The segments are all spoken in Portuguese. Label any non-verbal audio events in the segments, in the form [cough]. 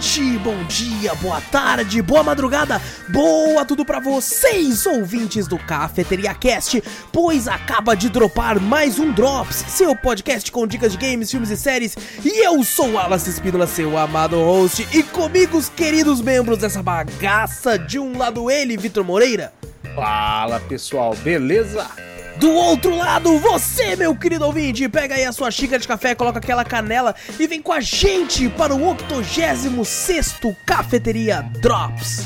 noite, bom dia, boa tarde, boa madrugada, boa tudo pra vocês, ouvintes do Cafeteria Cast, pois acaba de dropar mais um Drops, seu podcast com dicas de games, filmes e séries, e eu sou Alas Espínola, seu amado host, e comigo os queridos membros dessa bagaça, de um lado ele, Vitor Moreira. Fala pessoal, beleza? Do outro lado, você, meu querido ouvinte, pega aí a sua xícara de café, coloca aquela canela e vem com a gente para o 86 Cafeteria Drops.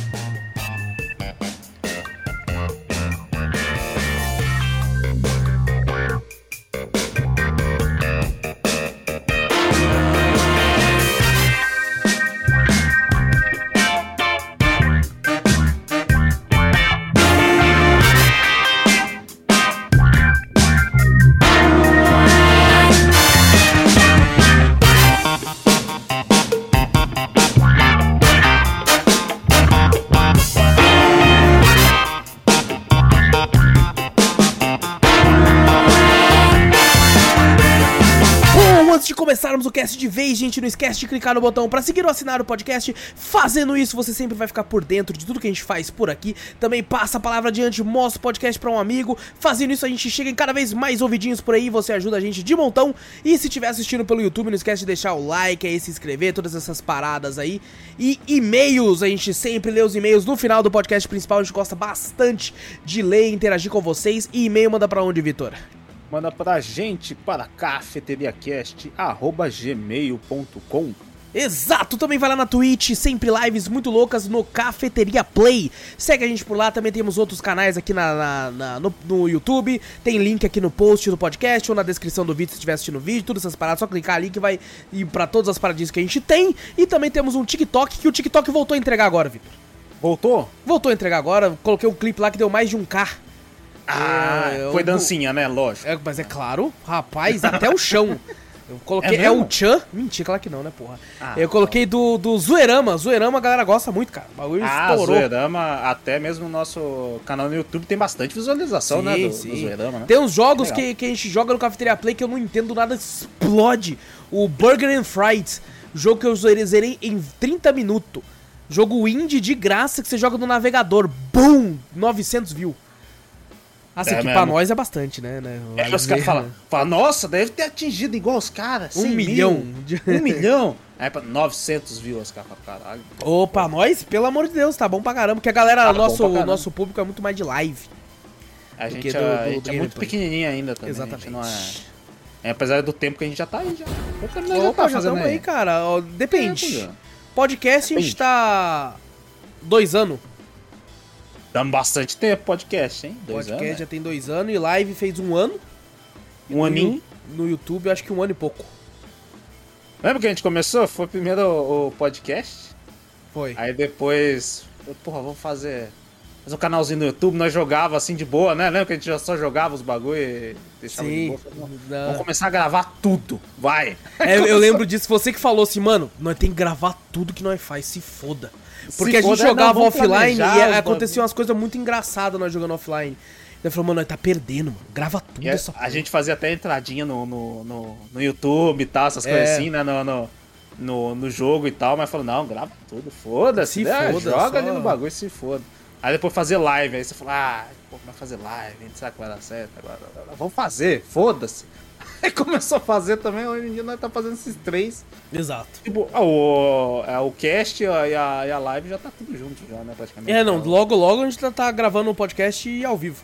De vez, gente, não esquece de clicar no botão para seguir ou assinar o podcast. Fazendo isso, você sempre vai ficar por dentro de tudo que a gente faz por aqui. Também passa a palavra adiante, mostra o podcast para um amigo. Fazendo isso, a gente chega em cada vez mais ouvidinhos por aí, você ajuda a gente de montão. E se estiver assistindo pelo YouTube, não esquece de deixar o like aí, se inscrever, todas essas paradas aí. E e-mails, a gente sempre lê os e-mails no final do podcast principal, a gente gosta bastante de ler e interagir com vocês. E e-mail manda para onde, Vitor? Manda pra gente para cafeteriacast@gmail.com. Exato, também vai lá na Twitch, sempre lives muito loucas no Cafeteria Play. Segue a gente por lá, também temos outros canais aqui na, na, na no, no, YouTube. Tem link aqui no post do podcast ou na descrição do vídeo se estiver assistindo o vídeo. Todas essas paradas, só clicar ali que vai ir pra todas as paradinhas que a gente tem. E também temos um TikTok, que o TikTok voltou a entregar agora, Vitor. Voltou? Voltou a entregar agora. Coloquei um clipe lá que deu mais de um K. Ah, é, foi dancinha, né? Lógico. É, mas é claro, rapaz, até o chão. Eu coloquei. É, é, o Chan? Mentira, claro que não, né, porra? Ah, eu coloquei do, do Zoeirama. Zoeirama a galera gosta muito, cara. O bagulho ah, estourou. Zoeirama, até mesmo o nosso canal no YouTube tem bastante visualização, sim, né? Do, sim. do Zoeirama, né? Tem uns jogos que, que a gente joga no Cafeteria Play que eu não entendo nada, explode. O Burger and Fries. Jogo que eu zerei em 30 minutos. Jogo indie de graça que você joga no navegador. Boom! 900 views. Assim, é que mesmo. pra nós é bastante, né? né? É, os caras falam, fala, nossa, deve ter atingido igual os caras. Um milhão. Mil, um milhão. É pra 900 views os caras caralho. Ô, pra nós, pelo amor de Deus, tá bom pra caramba. Porque a galera, tá nosso, nosso público é muito mais de live. A gente, do, é, do, a gente é muito pequenininho ainda também. Exatamente. é... é... Apesar do tempo que a gente já tá aí, já. Opa, já, tá já estamos aí, cara. Depende. É, Podcast a gente tá... Dois anos. Dando bastante tempo podcast, hein? Dois podcast anos, já né? tem dois anos e live fez um ano. Um aninho? No YouTube, acho que um ano e pouco. Lembra que a gente começou? Foi primeiro o, podcast. Foi. Aí depois, porra, vamos fazer, fazer um canalzinho no YouTube. Nós jogava assim de boa, né? Lembra que a gente já só jogava os bagulho e deixava Sim, de boa? Falei, vamos começar a gravar tudo, vai. É, eu [laughs] lembro disso, você que falou assim, mano, nós tem que gravar tudo que nós faz, se foda. Porque a gente jogava não, offline e aconteciam umas coisas muito engraçadas nós jogando offline. Ele falou, mano, nós tá perdendo, mano. Grava tudo essa A gente fazia até entradinha no, no, no, no YouTube e tal, essas é. coisas assim, né? No, no, no, no, jogo e tal, mas falou, não, grava tudo, foda-se. Se né? foda, Joga só... ali no bagulho se foda. Aí depois fazer live, aí você falou, ah, pô, vai fazer live, a gente sabe que vai dar certo agora. Vamos fazer, foda-se. Aí começou a fazer também, hoje em dia nós tá fazendo esses três. Exato. Tipo, ah, o, é, o cast e a, e a live já tá tudo junto já, né, praticamente. É, não, logo logo a gente tá, tá gravando o um podcast ao vivo.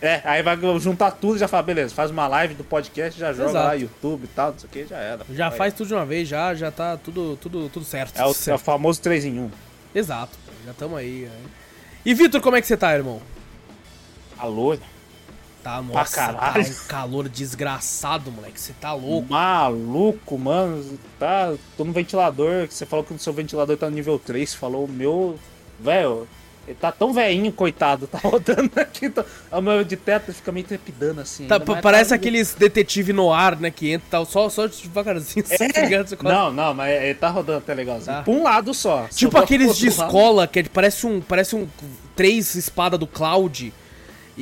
É, aí vai juntar tudo e já fala, beleza, faz uma live do podcast, já joga Exato. lá, YouTube e tal, não sei o que, já era. Já faz tudo de uma vez, já, já tá tudo, tudo, tudo certo. É o, certo. É o famoso 3 em 1. Exato, já tamo aí. aí. E Vitor, como é que você tá, irmão? Alô? Tá, nossa, tá um calor desgraçado, moleque. Você tá louco. Maluco, mano. Tá, tô no ventilador. Você falou que o seu ventilador tá no nível 3. Falou, meu. Velho, ele tá tão velhinho, coitado. [laughs] Tá rodando aqui. Tá, o meu de teto fica meio trepidando assim. Tá, parece tá... aqueles detetive no ar, né? Que entra tal, só, só devagarzinho. [laughs] É? Assim, não, não, mas ele tá rodando até legalzinho. Tá. Por um lado só. Tipo aqueles de escola, lado. que é, parece um. Parece um. Três espada do Cloud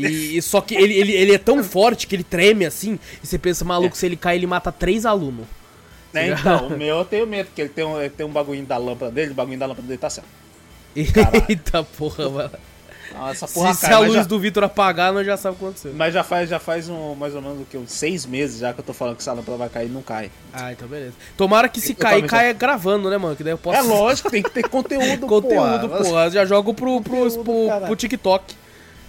e, só que ele, ele, ele é tão forte que ele treme assim. E você pensa, maluco, se ele cair, ele mata três alunos. É, então, o meu eu tenho medo, porque ele tem um, ele tem um bagulhinho da lâmpada dele, o bagulho da lâmpada dele tá certo. [laughs] Eita porra, mano. Nossa, porra, se, cara, se a luz já... do Vitor apagar, nós já sabemos o que aconteceu. Mas já faz, já faz um, mais ou menos o que? Uns seis meses já que eu tô falando que essa lâmpada vai cair e não cai. Ah, então beleza. Tomara que se cair, caia já... gravando, né, mano? Que daí eu posso... É lógico, tem que ter conteúdo, [laughs] Conteúdo, porra. porra. Já jogo pro, pro, pro, pro, TikTok.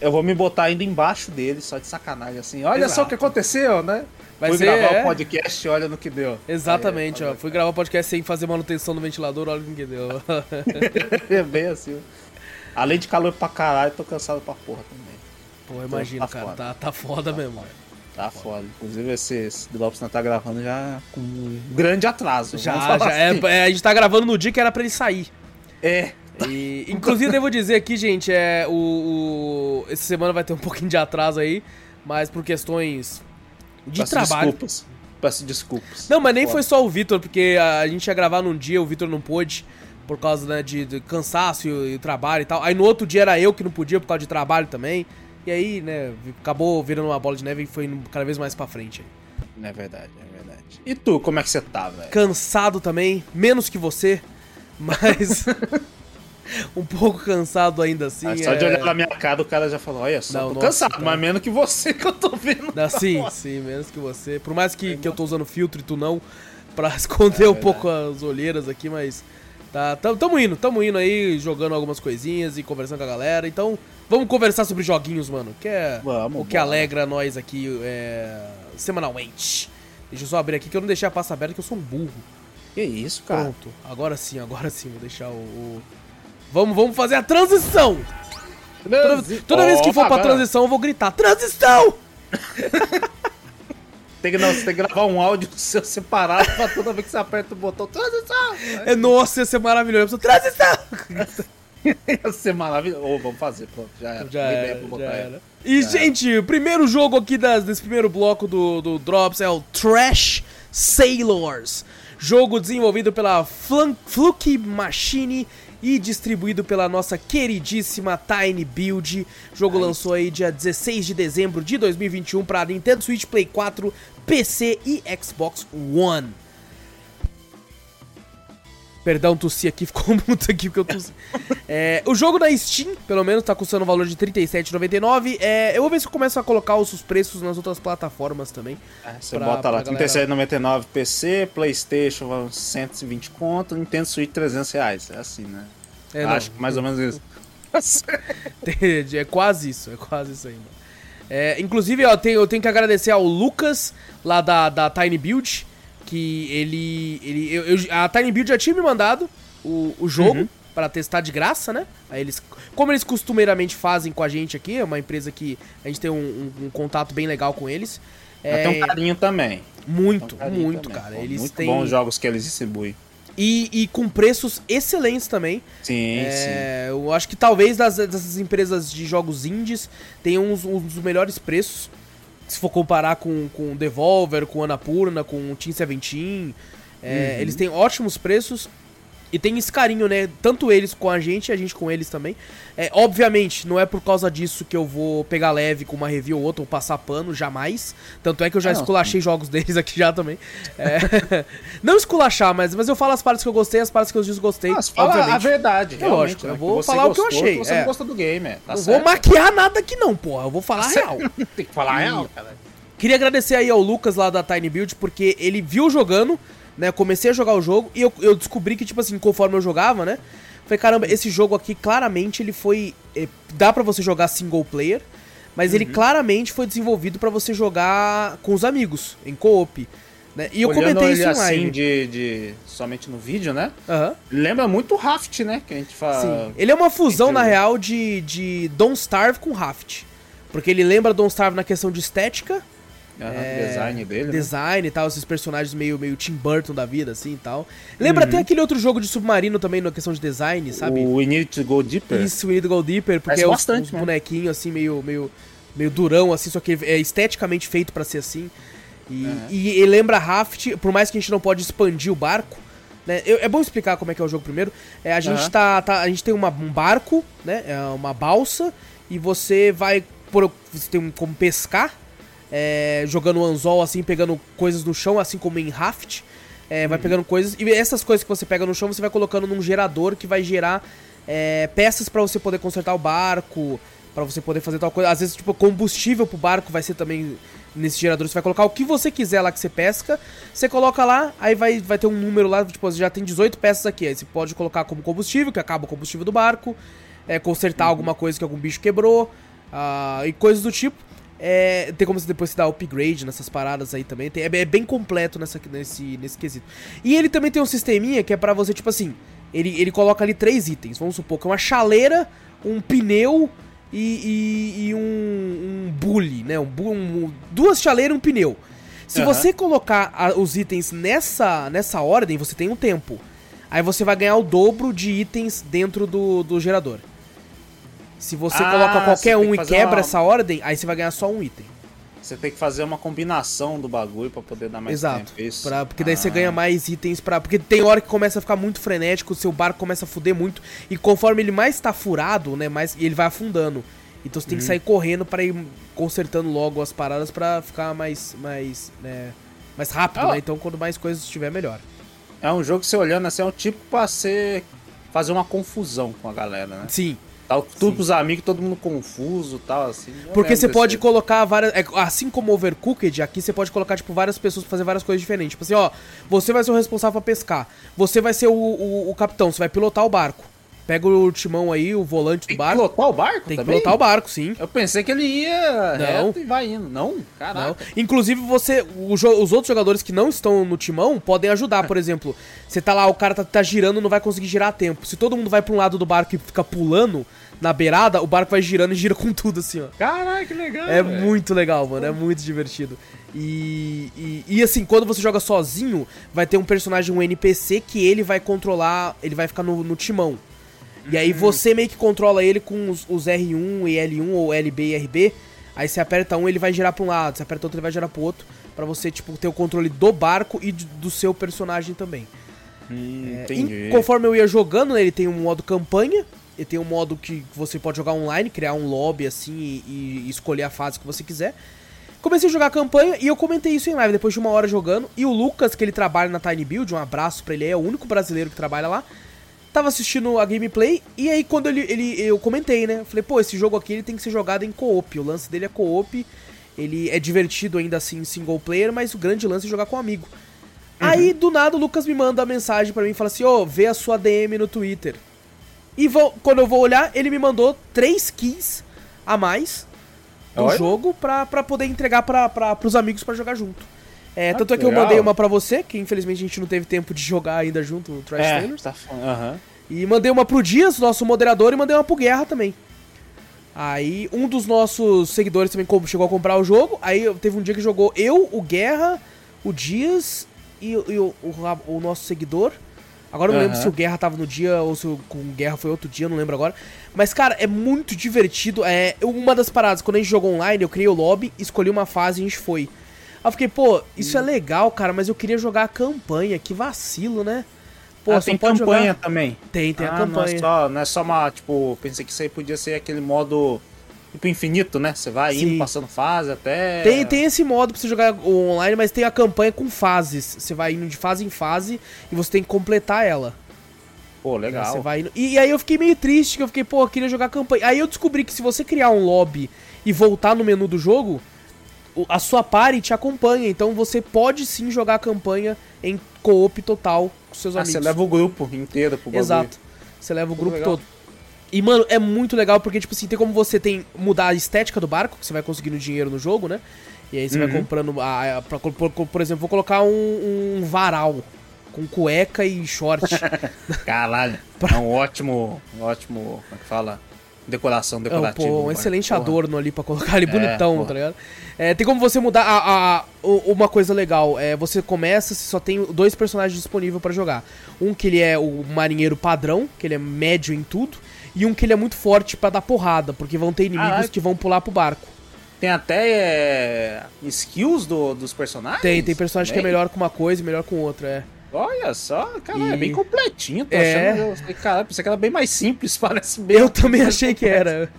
Eu vou me botar ainda embaixo dele, só de sacanagem, assim. Olha Exato. só o que aconteceu, né? Vai Fui ser, gravar é... o podcast, olha no que deu. Exatamente, Aí, ó. Fui gravar o podcast sem fazer manutenção no ventilador, olha no que deu. é [laughs] bem assim. Além de calor pra caralho, tô cansado pra porra também. Pô, imagina, tá cara. Foda. Tá, tá foda tá mesmo. Foda. Tá foda. Inclusive, esse, esse Drops não tá gravando já com um grande atraso. Já, já. É, assim. É, é, a gente tá gravando no dia que era pra ele sair. É. E, inclusive, devo dizer aqui, gente, é, o, o, essa semana vai ter um pouquinho de atraso aí, mas por questões de Peço trabalho. Desculpas. Peço desculpas. Não, mas nem Foda. foi só o Vitor, porque a, a gente ia gravar num dia, o Vitor não pôde por causa né, de, de, cansaço e, e, trabalho e tal. Aí no outro dia era eu que não podia por causa de trabalho também. E aí, né, acabou virando uma bola de neve e foi cada vez mais pra frente. É verdade, é verdade. E tu, como é que você tá, velho? Cansado também, menos que você, mas. [laughs] [laughs] um pouco cansado ainda assim. Ah, só é... de olhar na minha cara, o cara já falou: Olha só, não, tô nossa, cansado, cara. mas menos que você [laughs] que eu tô vendo. Não, sim, sim, menos que você. Por mais que, que eu tô usando filtro e tu não, pra [laughs] esconder é um pouco as olheiras aqui, mas Tá, tamo indo, tamo indo aí, jogando algumas coisinhas e conversando com a galera. Então, vamos conversar sobre joguinhos, mano. Que é vamos, o que bora. alegra nós aqui é, semanalmente. Deixa eu só abrir aqui que eu não deixei a pasta aberta, que eu sou um burro. Que isso, cara? Pronto, agora sim, agora sim, vou deixar o. o... Vamos, vamos fazer a transição! Transi... Toda, toda oh, vez que for pra transição, eu vou gritar: Transição! [laughs] Tem que, não, você tem que gravar um áudio [laughs] seu separado pra toda vez que você aperta o botão. Transição! É, nossa, ia ser maravilhoso. Transição! [laughs] ia ser maravilhoso. Ou oh, vamos fazer, pronto. Já era. Já era, já era. E, já gente, era. o primeiro jogo aqui das, desse primeiro bloco do, do Drops é o Trash Sailors. Jogo desenvolvido pela Fluke Machine e distribuído pela nossa queridíssima Tiny Build. O jogo Ai. lançou aí dia 16 de dezembro de 2021 para Nintendo Switch, Play 4, PC e Xbox One. Perdão, tossi aqui, [laughs] ficou muito aqui porque eu tossi. é, o jogo da Steam, pelo menos, tá custando o valor de R$37,99. É, eu vou ver se eu começo a colocar os preços nas outras plataformas também. É, você pra, bota lá, R$37,99 PC, Playstation 120 conto, Nintendo Switch 300 reais. É assim, né? É, Acho que mais ou menos isso. [laughs] é quase isso, é quase isso ainda. É, inclusive, eu tenho, eu tenho que agradecer ao Lucas, lá da, da Tiny Build, que ele. ele eu, eu, a Tiny Build já tinha me mandado o, o jogo uhum. para testar de graça, né? Aí eles, como eles costumeiramente fazem com a gente aqui, é uma empresa que a gente tem um, um, um contato bem legal com eles. É, tem um carinho também. Muito, um carinho muito, também. cara. Pô, eles muito têm bons jogos que eles distribuem. E, e, com preços excelentes também. Sim, é, sim. Eu acho que talvez das, dessas empresas de jogos indies tenham uns, uns dos melhores preços se for comparar com, com Devolver, com Anapurna, com Team Seventeen, é, uhum. eles têm ótimos preços e tem esse carinho, né? Tanto eles com a gente, a gente com eles também. É, obviamente, não é por causa disso que eu vou pegar leve com uma review ou outra ou passar pano, jamais. Tanto é que eu já ah, esculachei jogos [laughs] deles aqui já também. É, [laughs] não esculachar, mas, mas eu falo as partes que eu gostei as partes que eu desgostei. Ah, fala obviamente. a verdade, é lógico. Né? Eu vou falar gostou, o que eu achei. Você é. não gosta do game, é. Tá não certo. vou maquiar nada aqui não, porra. Eu vou falar tá real. [laughs] Tem que falar e... real, cara. Queria agradecer aí ao Lucas lá da Tiny Build, porque ele viu jogando né? Comecei a jogar o jogo e eu, eu descobri que, tipo assim, conforme eu jogava, né? Falei, caramba, esse jogo aqui claramente ele foi. Eh, dá para você jogar single player, mas uhum. ele claramente foi desenvolvido para você jogar com os amigos, em co-op. Né? E eu Olhando comentei isso em live. assim de, de, somente no vídeo, né? Uhum. Lembra muito Raft, né? Que a gente fala. Sim. Ele é uma fusão, na real, de, de Don't Starve com Raft. Porque ele lembra Don't Starve na questão de estética, Uhum, é, design dele. Né? Design né? e tal, esses personagens meio, meio Tim Burton da vida, assim e tal. Lembra uhum. até aquele outro jogo de submarino também na questão de design, sabe? O We Need to Go Deeper. Isso, We Need to Go Deeper, porque Parece é bastante, os, os bonequinhos assim, meio, meio, meio durão, assim, só que é esteticamente feito para ser assim. E, uhum. e, e, lembra Raft, por mais que a gente não pode expandir o barco, né? Eu, é bom explicar como é que é o jogo primeiro. É, a gente tá, tá, A gente tem uma, um barco, né? É uma balsa, e você vai. Por, você tem como pescar é, jogando anzol, assim, pegando coisas no chão, assim como em Raft. é, vai pegando coisas. E essas coisas que você pega no chão, você vai colocando num gerador que vai gerar é, peças para você poder consertar o barco, para você poder fazer tal coisa. Às vezes, tipo, combustível pro barco vai ser também nesse gerador. Você vai colocar o que você quiser lá que você pesca. Você coloca lá, aí vai, vai ter um número lá, tipo, você já tem 18 peças aqui. Aí você pode colocar como combustível, que acaba o combustível do barco. É, consertar uhum. alguma coisa que algum bicho quebrou. Uh, e coisas do tipo. É, tem como você depois se dar upgrade nessas paradas aí também. Tem, é, é, bem completo nessa, nesse, nesse quesito. E ele também tem um sisteminha que é para você, tipo assim, ele, ele coloca ali três itens. Vamos supor que é uma chaleira, um pneu e, e, e um, um bully, né? Um, um, duas chaleiras e um pneu. Se uhum. você colocar a, os itens nessa, nessa ordem, você tem um tempo. Aí você vai ganhar o dobro de itens dentro do, do gerador. Se você ah, coloca qualquer um e quebra uma... essa ordem, aí você vai ganhar só um item. Você tem que fazer uma combinação do bagulho para poder dar mais Exato. tempo. Exato. É porque daí ah. você ganha mais itens para Porque tem hora que começa a ficar muito frenético, o seu barco começa a fuder muito. E conforme ele mais tá furado, né? Mais, ele vai afundando. Então você tem que uhum. sair correndo para ir consertando logo as paradas para ficar mais. mais. Né, mais rápido, oh. né? Então quanto mais coisas tiver, melhor. É um jogo que você olhando assim, é um tipo pra ser. fazer uma confusão com a galera, né? Sim. Tal, tudo com os amigos, todo mundo confuso tal, assim. Porque você pode colocar várias. É, assim como Overcooked, aqui você pode colocar, tipo, várias pessoas pra fazer várias coisas diferentes. Tipo assim, ó, você vai ser o responsável pra pescar. Você vai ser o, o, o capitão, você vai pilotar o barco. Pega o timão aí, o volante do barco. Tem que pilotar o barco Tem que também? pilotar o barco, sim. Eu pensei que ele ia não. e vai indo. Não? Caraca. Não. Inclusive, você. os outros jogadores que não estão no timão podem ajudar. Por exemplo, você tá lá, o cara tá, tá girando não vai conseguir girar a tempo. Se todo mundo vai pra um lado do barco e fica pulando na beirada, o barco vai girando e gira com tudo, assim, ó. Caraca, que legal. É véio. muito legal, mano. É muito divertido. E, e, e, assim, quando você joga sozinho, vai ter um personagem, um NPC, que ele vai controlar. Ele vai ficar no, no timão. E aí você meio que controla ele com os, os, R1 e L1 ou LB e RB. Aí você aperta um, ele vai girar pra um lado, você aperta outro, ele vai girar pro outro. para você, tipo, ter o controle do barco e do seu personagem também. Hum, é, entendi. conforme eu ia jogando, né, ele tem um modo campanha. Ele tem um modo que você pode jogar online, criar um lobby assim e, e escolher a fase que você quiser. Comecei a jogar a campanha e eu comentei isso em live depois de uma hora jogando. E o Lucas, que ele trabalha na Tiny Build, um abraço pra ele, é o único brasileiro que trabalha lá tava assistindo a gameplay e aí quando ele, ele eu comentei, né? Falei, pô, esse jogo aqui ele tem que ser jogado em co-op. O lance dele é co-op. Ele é divertido ainda assim single player, mas o grande lance é jogar com um amigo. Uhum. Aí do nada o Lucas me manda a mensagem para mim e fala assim: "Ô, oh, vê a sua DM no Twitter". E vou, quando eu vou olhar, ele me mandou três keys a mais do jogo pra, pra poder entregar pra, pra, pros amigos para jogar junto. É, ah, tanto é que legal. eu mandei uma pra você, que infelizmente a gente não teve tempo de jogar ainda junto no Trash é, Trailers. Tá, uhum. E mandei uma pro Dias, nosso moderador, e mandei uma pro Guerra também. Aí um dos nossos seguidores também chegou a comprar o jogo. Aí teve um dia que jogou eu, o Guerra, o Dias e, e o, o, o, nosso seguidor. Agora eu não uhum. lembro se o Guerra tava no dia ou se o, com o Guerra foi outro dia, não lembro agora. Mas, cara, é muito divertido. É uma das paradas, quando a gente jogou online, eu criei o lobby, escolhi uma fase e a gente foi. Aí eu fiquei, pô, isso é legal, cara, mas eu queria jogar a campanha, que vacilo, né? Pô, ah, tem campanha jogar... também. Tem, tem ah, a campanha. Não é, só, não é só uma, tipo, pensei que isso aí podia ser aquele modo tipo infinito, né? Você vai Sim. indo, passando fase até. Tem, tem esse modo pra você jogar online, mas tem a campanha com fases. Você vai indo de fase em fase e você tem que completar ela. Pô, legal. Você vai indo... e, e, aí eu fiquei meio triste, que eu fiquei, pô, eu queria jogar campanha. Aí eu descobri que se você criar um lobby e voltar no menu do jogo, a sua party te acompanha, então você pode sim jogar a campanha em co-op total com seus ah, amigos. Você leva o grupo inteiro pro bagulho. Exato. Você leva o grupo legal. todo. E, mano, é muito legal porque, tipo assim, tem como você tem mudar a estética do barco, que você vai conseguindo dinheiro no jogo, né? E aí você uhum. vai comprando. A, a, pra, por, por, exemplo, vou colocar um, um varal com cueca e short. [laughs] Caralho. [laughs] É um ótimo. Ótimo. Como é que fala? Decoração decorativa. É, pô, um excelente porra. adorno ali pra colocar ali é, bonitão, tá ligado? É, tem como você mudar a, a, uma coisa legal. É, você começa, você só tem dois personagens disponíveis para jogar. Um que ele é o marinheiro padrão, que ele é médio em tudo, e um que ele é muito forte para dar porrada, porque vão ter inimigos ah, que vão pular pro barco. Tem até é, skills do, dos personagens? Tem, tem personagem que é melhor com uma coisa e melhor com outra, é. Olha só, cara, e... é bem completinho, tô é... achando. Cara, pensei que era bem mais simples, [laughs] parece bem. Eu também achei que era.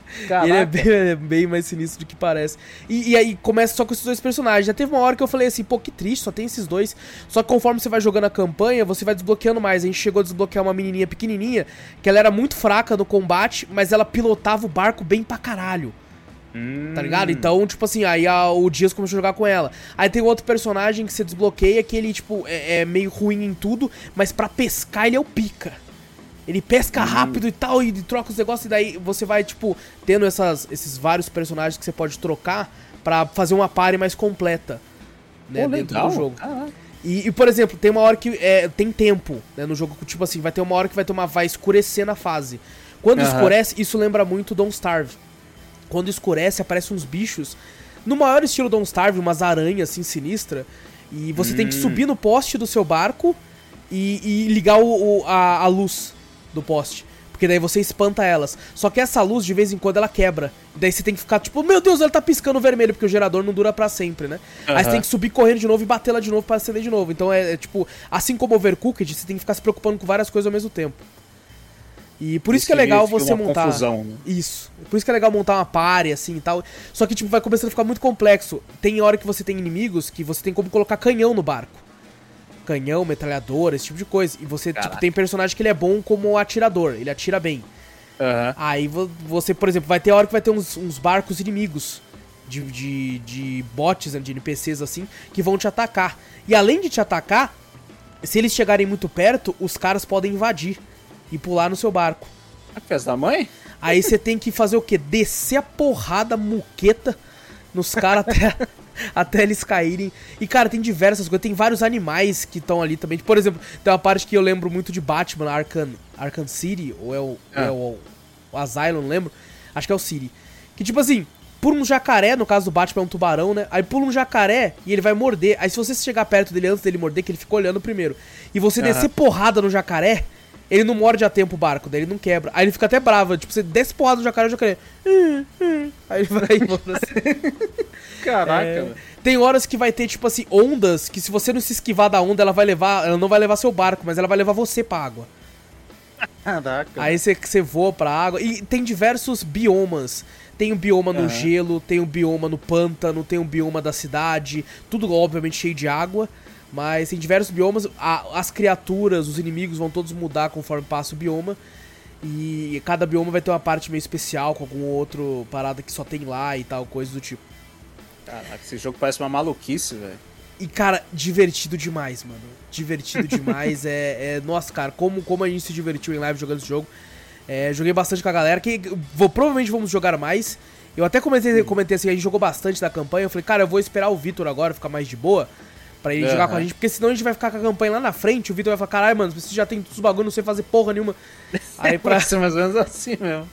Ele é bem, [laughs] é bem, mais sinistro do que parece. E, e, aí começa só com esses dois personagens. Já teve uma hora que eu falei assim, pô, que triste, só tem esses dois. Só que conforme você vai jogando a campanha, você vai desbloqueando mais. A gente chegou a desbloquear uma menininha pequenininha, que ela era muito fraca no combate, mas ela pilotava o barco bem pra caralho. Hum. Tá ligado? Então, tipo assim, aí a, o Dias começou a jogar com ela. Aí tem outro personagem que você desbloqueia que ele, tipo, é, é meio ruim em tudo, mas para pescar ele é o pica. Ele pesca hum. rápido e tal, e troca os negócios, e daí você vai, tipo, tendo essas, esses vários personagens que você pode trocar para fazer uma party mais completa. Né, Pô, dentro legal. do jogo. E, e, por exemplo, tem uma hora que é, tem tempo né, no jogo, tipo assim, vai ter uma hora que vai ter uma. vai escurecer na fase. Quando uhum. escurece, isso lembra muito Don't Starve quando escurece, aparecem uns bichos. No maior estilo Don't Starve, umas aranhas assim sinistra. E você hum. tem que hum. subir no poste do seu barco e, e ligar o, o, a, a luz do poste. Porque daí você espanta elas. Só que essa luz, de vez em quando, ela quebra. Daí você tem que ficar tipo, meu Deus, ela tá piscando vermelho, porque o gerador não dura para sempre, né? Uhum. Aí você tem que subir correndo de novo e bater ela de novo para acender de novo. Então é, é, tipo, assim como Overcooked, você tem que ficar se preocupando com várias coisas ao mesmo tempo. E por isso, isso que é legal você montar. Confusão, né? Isso. Por isso que é legal montar uma party, assim e tal. Só que, tipo, vai começando a ficar muito complexo. Tem hora que você tem inimigos que você tem como colocar canhão no barco. Canhão, metralhadora, esse tipo de coisa. E você, tipo, tem personagem que ele é bom como atirador, ele atira bem. Uhum. Aí você, por exemplo, vai ter hora que vai ter uns, uns barcos inimigos. De, de, de bots, né, de NPCs assim, que vão te atacar. E além de te atacar, se eles chegarem muito perto, os caras podem invadir e pular no seu barco. A festa da mãe? Aí você tem que fazer o quê? Descer a porrada muqueta nos caras até, [laughs] até eles caírem. E, cara, tem diversas coisas. Tem vários animais que estão ali também. Por exemplo, tem uma parte que eu lembro muito de Batman, Arkham, Arkham City, ou é o, ah. é o, o Asylum, não lembro. Acho que é o City. Que, tipo assim, pula um jacaré, no caso do Batman é um tubarão, né? Aí pula um jacaré e ele vai morder. Aí se você chegar perto dele antes dele morder, que ele fica olhando primeiro, e você uhum. descer porrada no jacaré, ele não morde a tempo o barco, daí ele não quebra. Aí ele fica até bravo, tipo, você desce porrada no jacaré, o jacaré. Hum, hum. Aí ele vai embora assim. [laughs] Caraca, é, Tem horas que vai ter, tipo assim, ondas que se você não se esquivar da onda, ela vai levar. Ela não vai levar seu barco, mas ela vai levar você pra água. Caraca. Aí você, você voa pra água. E tem diversos biomas. Tem um bioma no uhum. gelo, tem um bioma no pântano, tem um bioma da cidade. Tudo, obviamente, cheio de água. Mas tem diversos biomas, a, as criaturas, os inimigos vão todos mudar conforme passa o bioma. E cada bioma vai ter uma parte meio especial, com algum outro parada que só tem lá e tal, coisa do tipo. Caraca, esse jogo parece uma maluquice, velho. E, cara, divertido demais, mano. Divertido demais. [laughs] é, é, Nossa, cara, como, como a gente se divertiu em live jogando esse jogo. É, joguei bastante com a galera, que vou, provavelmente vamos jogar mais. Eu até comentei, comentei assim, a gente jogou bastante da campanha. Eu falei, cara, eu vou esperar o Vitor agora ficar mais de boa. Pra ele uhum. jogar com a gente, porque senão a gente vai ficar com a campanha lá na frente, o Vitor vai falar, caralho, mano, você já tem todos os bagulhos, não sei fazer porra nenhuma. [laughs] Aí pra... ser mais ou menos assim mesmo.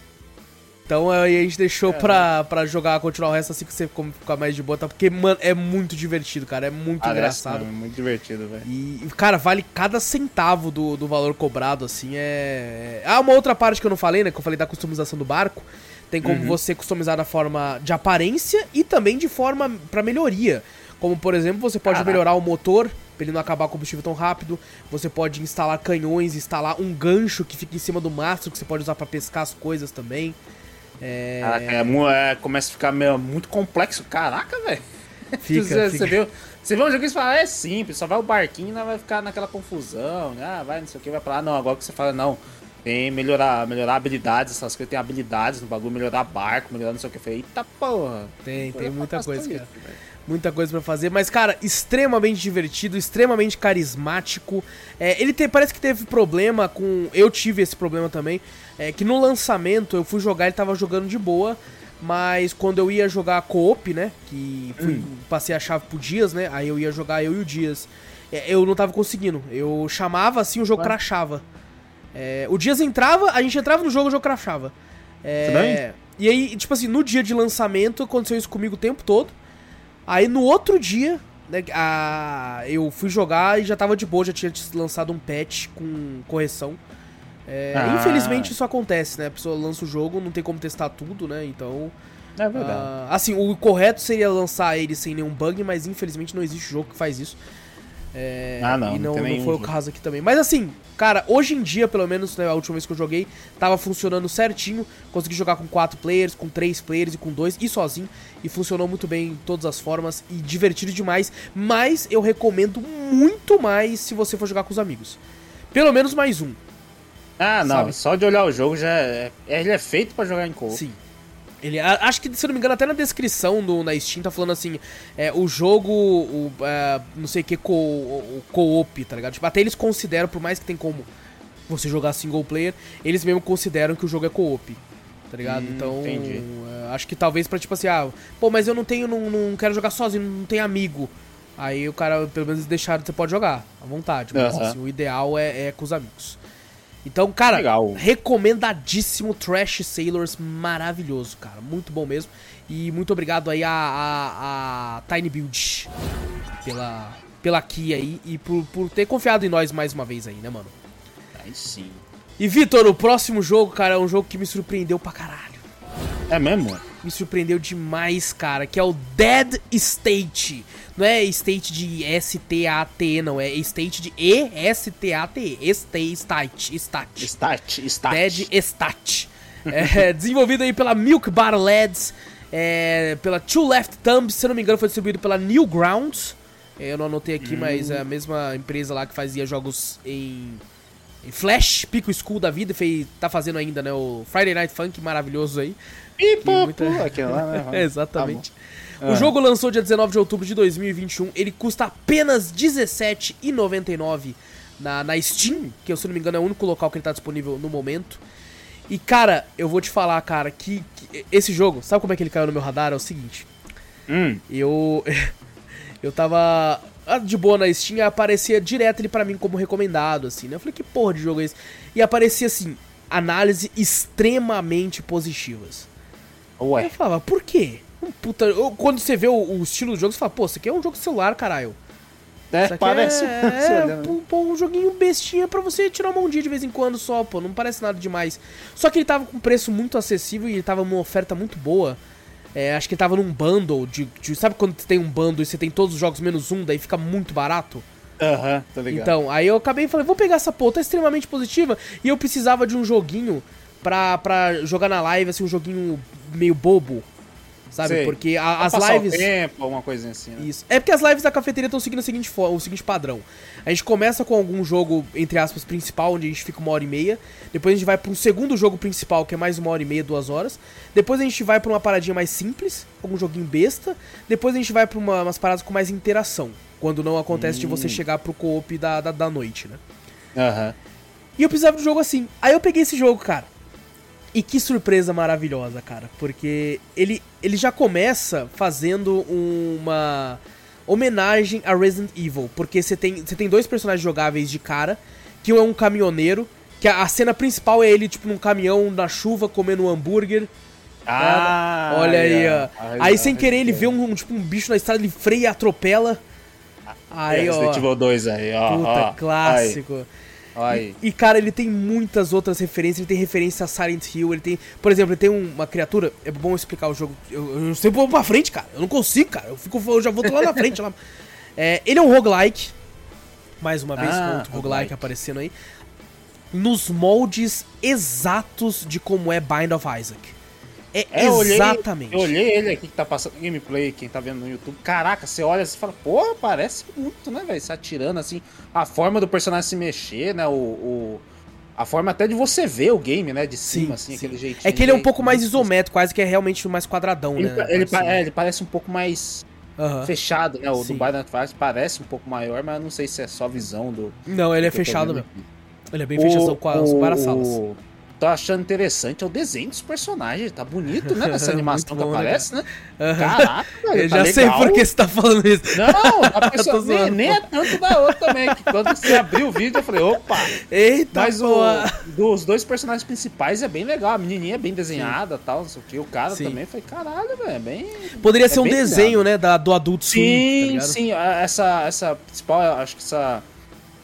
Então aí a gente deixou pra, pra jogar, continuar o resto assim que você ficar mais de boa, tá? Porque, mano, é muito divertido, cara. É muito engraçado. É muito divertido, velho. E, cara, vale cada centavo do, do valor cobrado, assim. É. Ah, uma outra parte que eu não falei, né? Que eu falei da customização do barco. Tem como uhum. você customizar da forma de aparência e também de forma para melhoria. Como, por exemplo, você pode Caraca. melhorar o motor pra ele não acabar o combustível tão rápido. Você pode instalar canhões, instalar um gancho que fica em cima do mastro que você pode usar para pescar as coisas também. É... Caraca, é, é, começa a ficar meio, muito complexo. Caraca, velho. Fica, [laughs] você, fica. Você, vê, você vê um jogo que você fala, é simples, só vai o barquinho e né, vai ficar naquela confusão. Né? Ah, vai, não sei o que, vai pra lá. Não, agora que você fala, não. Tem melhorar, melhorar habilidades, essas coisas, tem habilidades no bagulho, melhorar barco, melhorar não sei o que. Eu falei, eita porra. Tem, tem muita coisa, cara. Isso, muita coisa para fazer, mas cara, extremamente divertido, extremamente carismático. É, ele te, parece que teve problema com, eu tive esse problema também, é, que no lançamento eu fui jogar, ele tava jogando de boa, mas quando eu ia jogar co-op, né, que fui, hum. passei a chave pro Dias, né, aí eu ia jogar eu e o Dias, é, eu não tava conseguindo, eu chamava assim, o jogo Ué? crashava. É, o Dias entrava, a gente entrava no jogo, o jogo crashava. É, e aí, tipo assim, no dia de lançamento aconteceu isso comigo o tempo todo. Aí no outro dia, né, a, eu fui jogar e já tava de boa, já tinha lançado um patch com correção. É, ah. Infelizmente isso acontece, né? A pessoa lança o jogo, não tem como testar tudo, né? Então. É verdade. Uh, assim, o correto seria lançar ele sem nenhum bug, mas infelizmente não existe jogo que faz isso. É, ah, não. E não, não, não foi o caso aqui também. Mas assim, cara, hoje em dia, pelo menos, né, a última vez que eu joguei, tava funcionando certinho. Consegui jogar com quatro players, com três players e com dois, e sozinho. E funcionou muito bem em todas as formas e divertido demais. Mas eu recomendo muito mais se você for jogar com os amigos. Pelo menos mais um. Ah, não. Sabe? Só de olhar o jogo já é. Ele é feito para jogar em co Sim. Ele, acho que, se eu não me engano, até na descrição do, na Steam tá falando assim: é, o jogo, o, é, não sei o que, co-op, tá ligado? Tipo, até eles consideram, por mais que tem como você jogar single player, eles mesmo consideram que o jogo é co-op, tá ligado? Hum, então, é, acho que talvez pra tipo assim: ah, pô, mas eu não tenho, não, não quero jogar sozinho, não tenho amigo. Aí o cara, pelo menos, deixaram, você pode jogar à vontade. Mas uhum. assim, o ideal é, é com os amigos. Então, cara, Legal. recomendadíssimo Trash Sailors, maravilhoso, cara. Muito bom mesmo. E muito obrigado aí a, a, a Tiny Build pela, pela key aí e por, por ter confiado em nós mais uma vez aí, né, mano? Aí sim. E Vitor, o próximo jogo, cara, é um jogo que me surpreendeu pra caralho. É mesmo? Me surpreendeu demais, cara, que é o Dead State. Não é state de S-T-A-T, não. É state de E-S-T-A-T. State, state, state. State, state. Dead State. é, [laughs] desenvolvido aí pela Milk Bar Lads, é, pela Two Left Thumbs, se não me engano foi distribuído pela Newgrounds. Eu não anotei aqui, hum. mas é a mesma empresa lá que fazia jogos em Flash, Pico School da vida, fez, tá fazendo ainda, né, o Friday Night Funk maravilhoso aí. E pô, muita... pô, lá, né? [laughs] Exatamente. Tá o jogo lançou dia 19 de outubro de 2021. Ele custa apenas R$17,99 na, na Steam, que se não me engano é o único local que ele tá disponível no momento. E cara, eu vou te falar, cara, que, que esse jogo, sabe como é que ele caiu no meu radar? É o seguinte. Hum. Eu. [laughs] eu tava de boa na Steam, aparecia direto ele para mim como recomendado, assim, né? Eu falei, que porra de jogo é esse? E aparecia assim, análise extremamente positivas. Ué. Eu falava, por quê? Um puta. Quando você vê o, o, estilo do jogo, você fala, pô, isso aqui é um jogo de celular, caralho. É, parece. É, [laughs] é pô, um joguinho bestinha pra você tirar uma dia de vez em quando só, pô. Não parece nada demais. Só que ele tava com um preço muito acessível e ele tava numa oferta muito boa. É, acho que ele tava num bundle de, de, Sabe quando você tem um bundle e você tem todos os jogos menos um, daí fica muito barato? Aham, uhum, tá ligado. Então, aí eu acabei e falei, vou pegar essa pô, tá extremamente positiva. E eu precisava de um joguinho pra, pra jogar na live, assim, um joguinho meio bobo sabe? Sei. Porque a, as lives. O tempo, alguma coisinha assim. Né? Isso. É porque as lives da cafeteria estão seguindo o seguinte, o seguinte padrão. A gente começa com algum jogo, entre aspas, principal, onde a gente fica uma hora e meia. Depois a gente vai para um segundo jogo principal, que é mais uma hora e meia, duas horas. Depois a gente vai para uma paradinha mais simples, algum joguinho besta. Depois a gente vai para uma, umas paradas com mais interação. Quando não acontece hum. de você hum. chegar pro co-op da, da, da, noite, né? Aham. Uhum. E eu precisava de um jogo assim. Aí eu peguei esse jogo, cara. E que surpresa maravilhosa, cara. Porque ele, ele já começa fazendo uma homenagem a Resident Evil. Porque você tem, você tem dois personagens jogáveis de cara. Que um é um caminhoneiro. Que a, a cena principal é ele, tipo, num caminhão na chuva comendo um hambúrguer. Ah, olha aí, ó. Aí, sem querer, ele vê um, um, tipo, um bicho na estrada, ele freia e atropela. Aí, é, ó. Resident Evil 2 aí, ó. Puta, ó, clássico. Aí. E, e, cara, ele tem muitas outras referências. Ele tem referência a Silent Hill. Ele tem. Por exemplo, ele tem uma criatura. É bom explicar o jogo. Eu, eu sempre vou pra frente, cara. Eu não consigo, cara. Eu, fico, eu já vou lá na frente. lá. [laughs] É, ele é um roguelike. Mais uma vez, ah, outro roguelike aparecendo aí. Nos moldes exatos de como é Bind of Isaac. É, é exatamente. Eu olhei, eu olhei ele aqui que tá passando gameplay, quem tá vendo no YouTube. Caraca, você olha e fala, porra, parece muito, né, velho? Se atirando assim. A forma do personagem se mexer, né? O, o, a forma até de você ver o game, né? De cima, sim, assim, sim. aquele jeitinho. É que ele é um pouco mais isométrico, quase que é realmente mais quadradão, ele, né? Ele, é, ele parece um pouco mais Uhum. fechado, né? O Sim. do Biden Fast parece um pouco maior, mas não sei se é só visão do. Não, ele é fechado mesmo. Ele é bem fechado com as várias salas tô achando interessante é o desenho dos personagens. Tá bonito, né? Nessa [laughs] animação bom, que né, aparece, né? né? Caraca, Eu tá já legal. sei por que você tá falando isso. Não, [laughs] a pessoa, nem, nem, é tanto da outra também. Que quando você abriu o vídeo, eu falei, opa! Eita, Mas o, dos dois personagens principais é bem legal. A menininha é bem desenhada e tal, não sei o que. O cara sim. também foi, caralho, velho, é bem... Poderia é ser um desenho, né, da, do adulto Sim, tá sim. Essa, essa principal, acho que essa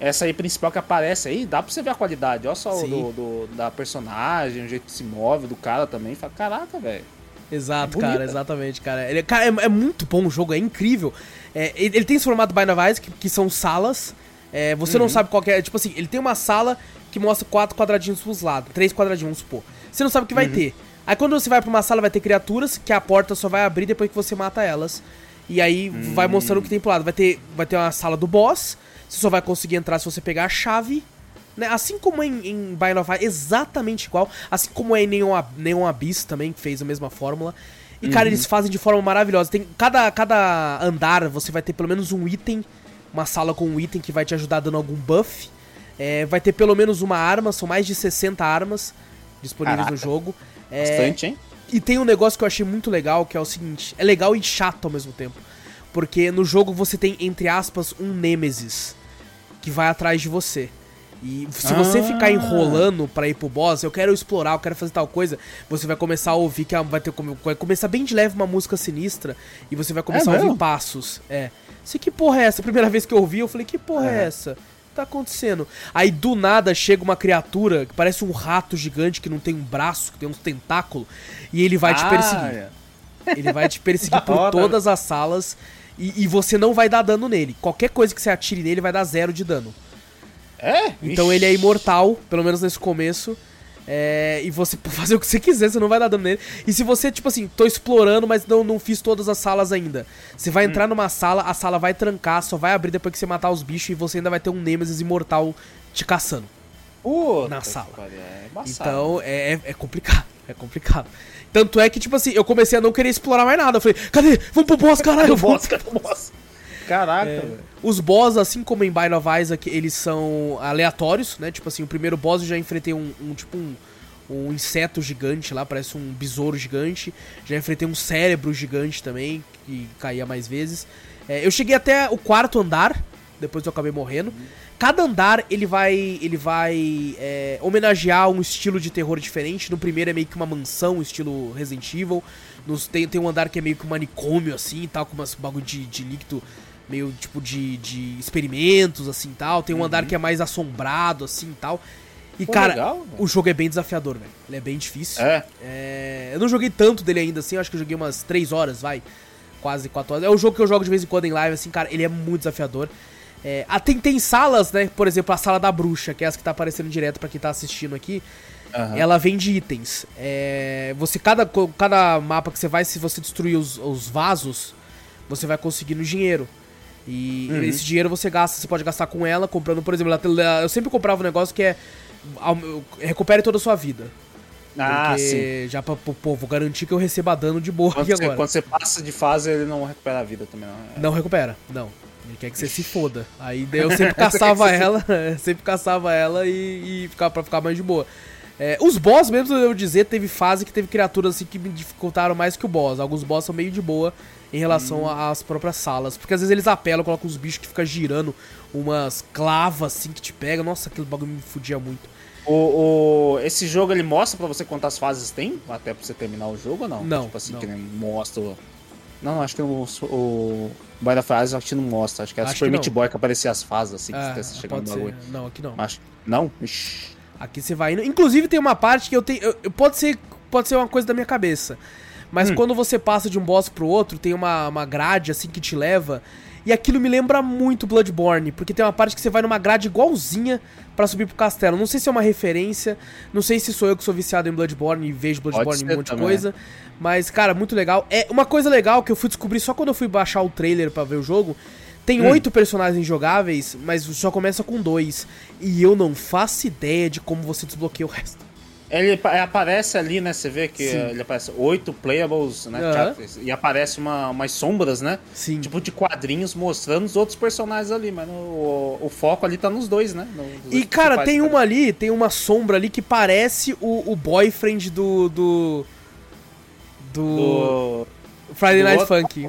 essa aí principal que aparece aí, dá pra você ver a qualidade. Olha só do, do, da personagem, o jeito que se move, do cara também. Fala, caraca, velho. Exato, é cara, exatamente, cara. Ele, cara, é, é, muito bom o jogo, é incrível. É, ele, ele, tem esse formato Bind of que, que são salas. É, você uhum. não sabe qual é. Tipo assim, ele tem uma sala que mostra quatro quadradinhos pros lados. Três quadradinhos, vamos supor. Você não sabe o que vai uhum. ter. Aí quando você vai pra uma sala, vai ter criaturas, que a porta só vai abrir depois que você mata elas. E aí uhum. vai mostrando o que tem pro lado. Vai ter, vai ter uma sala do boss. Você só vai conseguir entrar se você pegar a chave. Né? Assim como em, em Bind of Ice, exatamente igual. Assim como é em Neon, Neon Abyss também, que fez a mesma fórmula. E, cara, uhum. eles fazem de forma maravilhosa. Tem cada, cada andar você vai ter pelo menos um item. Uma sala com um item que vai te ajudar dando algum buff. É, vai ter pelo menos uma arma, são mais de 60 armas disponíveis Caraca. no jogo. É, Bastante, hein? E tem um negócio que eu achei muito legal, que é o seguinte: é legal e chato ao mesmo tempo. Porque no jogo você tem, entre aspas, um Nemesis que vai atrás de você. E se ah. você ficar enrolando para ir pro boss, eu quero explorar, eu quero fazer tal coisa, você vai começar a ouvir que vai ter vai começar bem de leve uma música sinistra e você vai começar é a ouvir passos. É. Sei que porra é essa? A primeira vez que eu ouvi, eu falei, que porra é, é essa? O que tá acontecendo? Aí do nada chega uma criatura que parece um rato gigante que não tem um braço, que tem um tentáculo, e ele vai ah, te perseguir. É. Ele vai te perseguir [laughs] por todas as salas e, e, você não vai dar dano nele. Qualquer coisa que você atire nele vai dar zero de dano. É? Então Ixi. ele é imortal, pelo menos nesse começo. É, e você [laughs] pode fazer o que você quiser, você não vai dar dano nele. E se você, tipo assim, tô explorando, mas não, não fiz todas as salas ainda. Você vai entrar hum. numa sala, a sala vai trancar, só vai abrir depois que você matar os bichos e você ainda vai ter um Nemesis imortal te caçando. Puta na sala. É então é, é complicado. É complicado. Tanto é que, tipo assim, eu comecei a não querer explorar mais nada. Eu falei, cadê? Vamos pro boss, caralho! boss, cadê o boss? Caraca, é, Os boss, assim como em Bind of Isaac, eles são aleatórios, né? Tipo assim, o primeiro boss eu já enfrentei um, um tipo um, um inseto gigante lá, parece um besouro gigante. Já enfrentei um cérebro gigante também, que caía mais vezes. É, eu cheguei até o quarto andar, depois eu acabei morrendo. Uhum. Cada andar ele vai ele vai é, homenagear um estilo de terror diferente. No primeiro é meio que uma mansão, estilo Resident Evil. Nos, tem, tem um andar que é meio que um manicômio, assim, tal, com umas bagulho de, de líquido meio tipo de, de experimentos, assim tal. Tem um uhum. andar que é mais assombrado, assim tal. E, Pô, cara, legal, o jogo é bem desafiador, velho. Ele é bem difícil. É. é. Eu não joguei tanto dele ainda, assim. Eu acho que eu joguei umas 3 horas, vai. Quase 4 horas. É o jogo que eu jogo de vez em quando em live, assim, cara. Ele é muito desafiador. É, ah, tem, tem salas, né? Por exemplo, a sala da bruxa, que é essa que tá aparecendo direto para quem tá assistindo aqui. Uhum. Ela vende itens. É, você cada, cada mapa que você vai, se você destruir os, os vasos, você vai conseguindo dinheiro. E uhum. esse dinheiro você gasta, você pode gastar com ela, comprando, por exemplo, eu sempre comprava um negócio que é recupere toda a sua vida. Ah, porque sim. já pra, pô, vou garantir que eu receba dano de boa quando aqui você, agora. Quando você passa de fase, ele não recupera a vida também, não. Não recupera, não. Ele quer que você se foda. Aí eu [laughs] sempre caçava ela, [laughs] sempre caçava ela e, e ficava pra ficar mais de boa. É, os boss, mesmo eu dizer, teve fase que teve criaturas assim que me dificultaram mais que o boss. Alguns boss são meio de boa em relação hum. às próprias salas. Porque às vezes eles apelam, colocam uns bichos que ficam girando, umas clavas assim que te pega. Nossa, aquele bagulho me fudia muito. O, o, esse jogo ele mostra pra você quantas fases tem? Até pra você terminar o jogo ou não? Não. Tipo assim, não. que mostra. Não, acho que o, o By the Fase acho que não mostra. Acho que é acho Super Meat Boy que aparecia as fases, assim, é, que você chegando no bagulho. Não, aqui não. Acho... Não? Ixi. Aqui você vai indo. Inclusive tem uma parte que eu tenho. Eu, pode, ser, pode ser uma coisa da minha cabeça. Mas hum. quando você passa de um boss pro outro, tem uma, uma grade assim que te leva. E aquilo me lembra muito Bloodborne, porque tem uma parte que você vai numa grade igualzinha para subir pro castelo. Não sei se é uma referência, não sei se sou eu que sou viciado em Bloodborne e vejo Bloodborne em um monte de coisa. Mas, cara, muito legal. É uma coisa legal que eu fui descobrir só quando eu fui baixar o trailer para ver o jogo. Tem hum. oito personagens jogáveis, mas só começa com dois. E eu não faço ideia de como você desbloqueia o resto. Ele aparece ali, né? Você vê que Sim. ele aparece oito playables, né? Uhum. E aparece uma, umas sombras, né? Sim. Tipo de quadrinhos mostrando os outros personagens ali, mas o, o, foco ali tá nos dois, né? E, cara, tem uma ali, tem uma sombra ali que parece o, o boyfriend do. do. do... do... Friday Night Funk.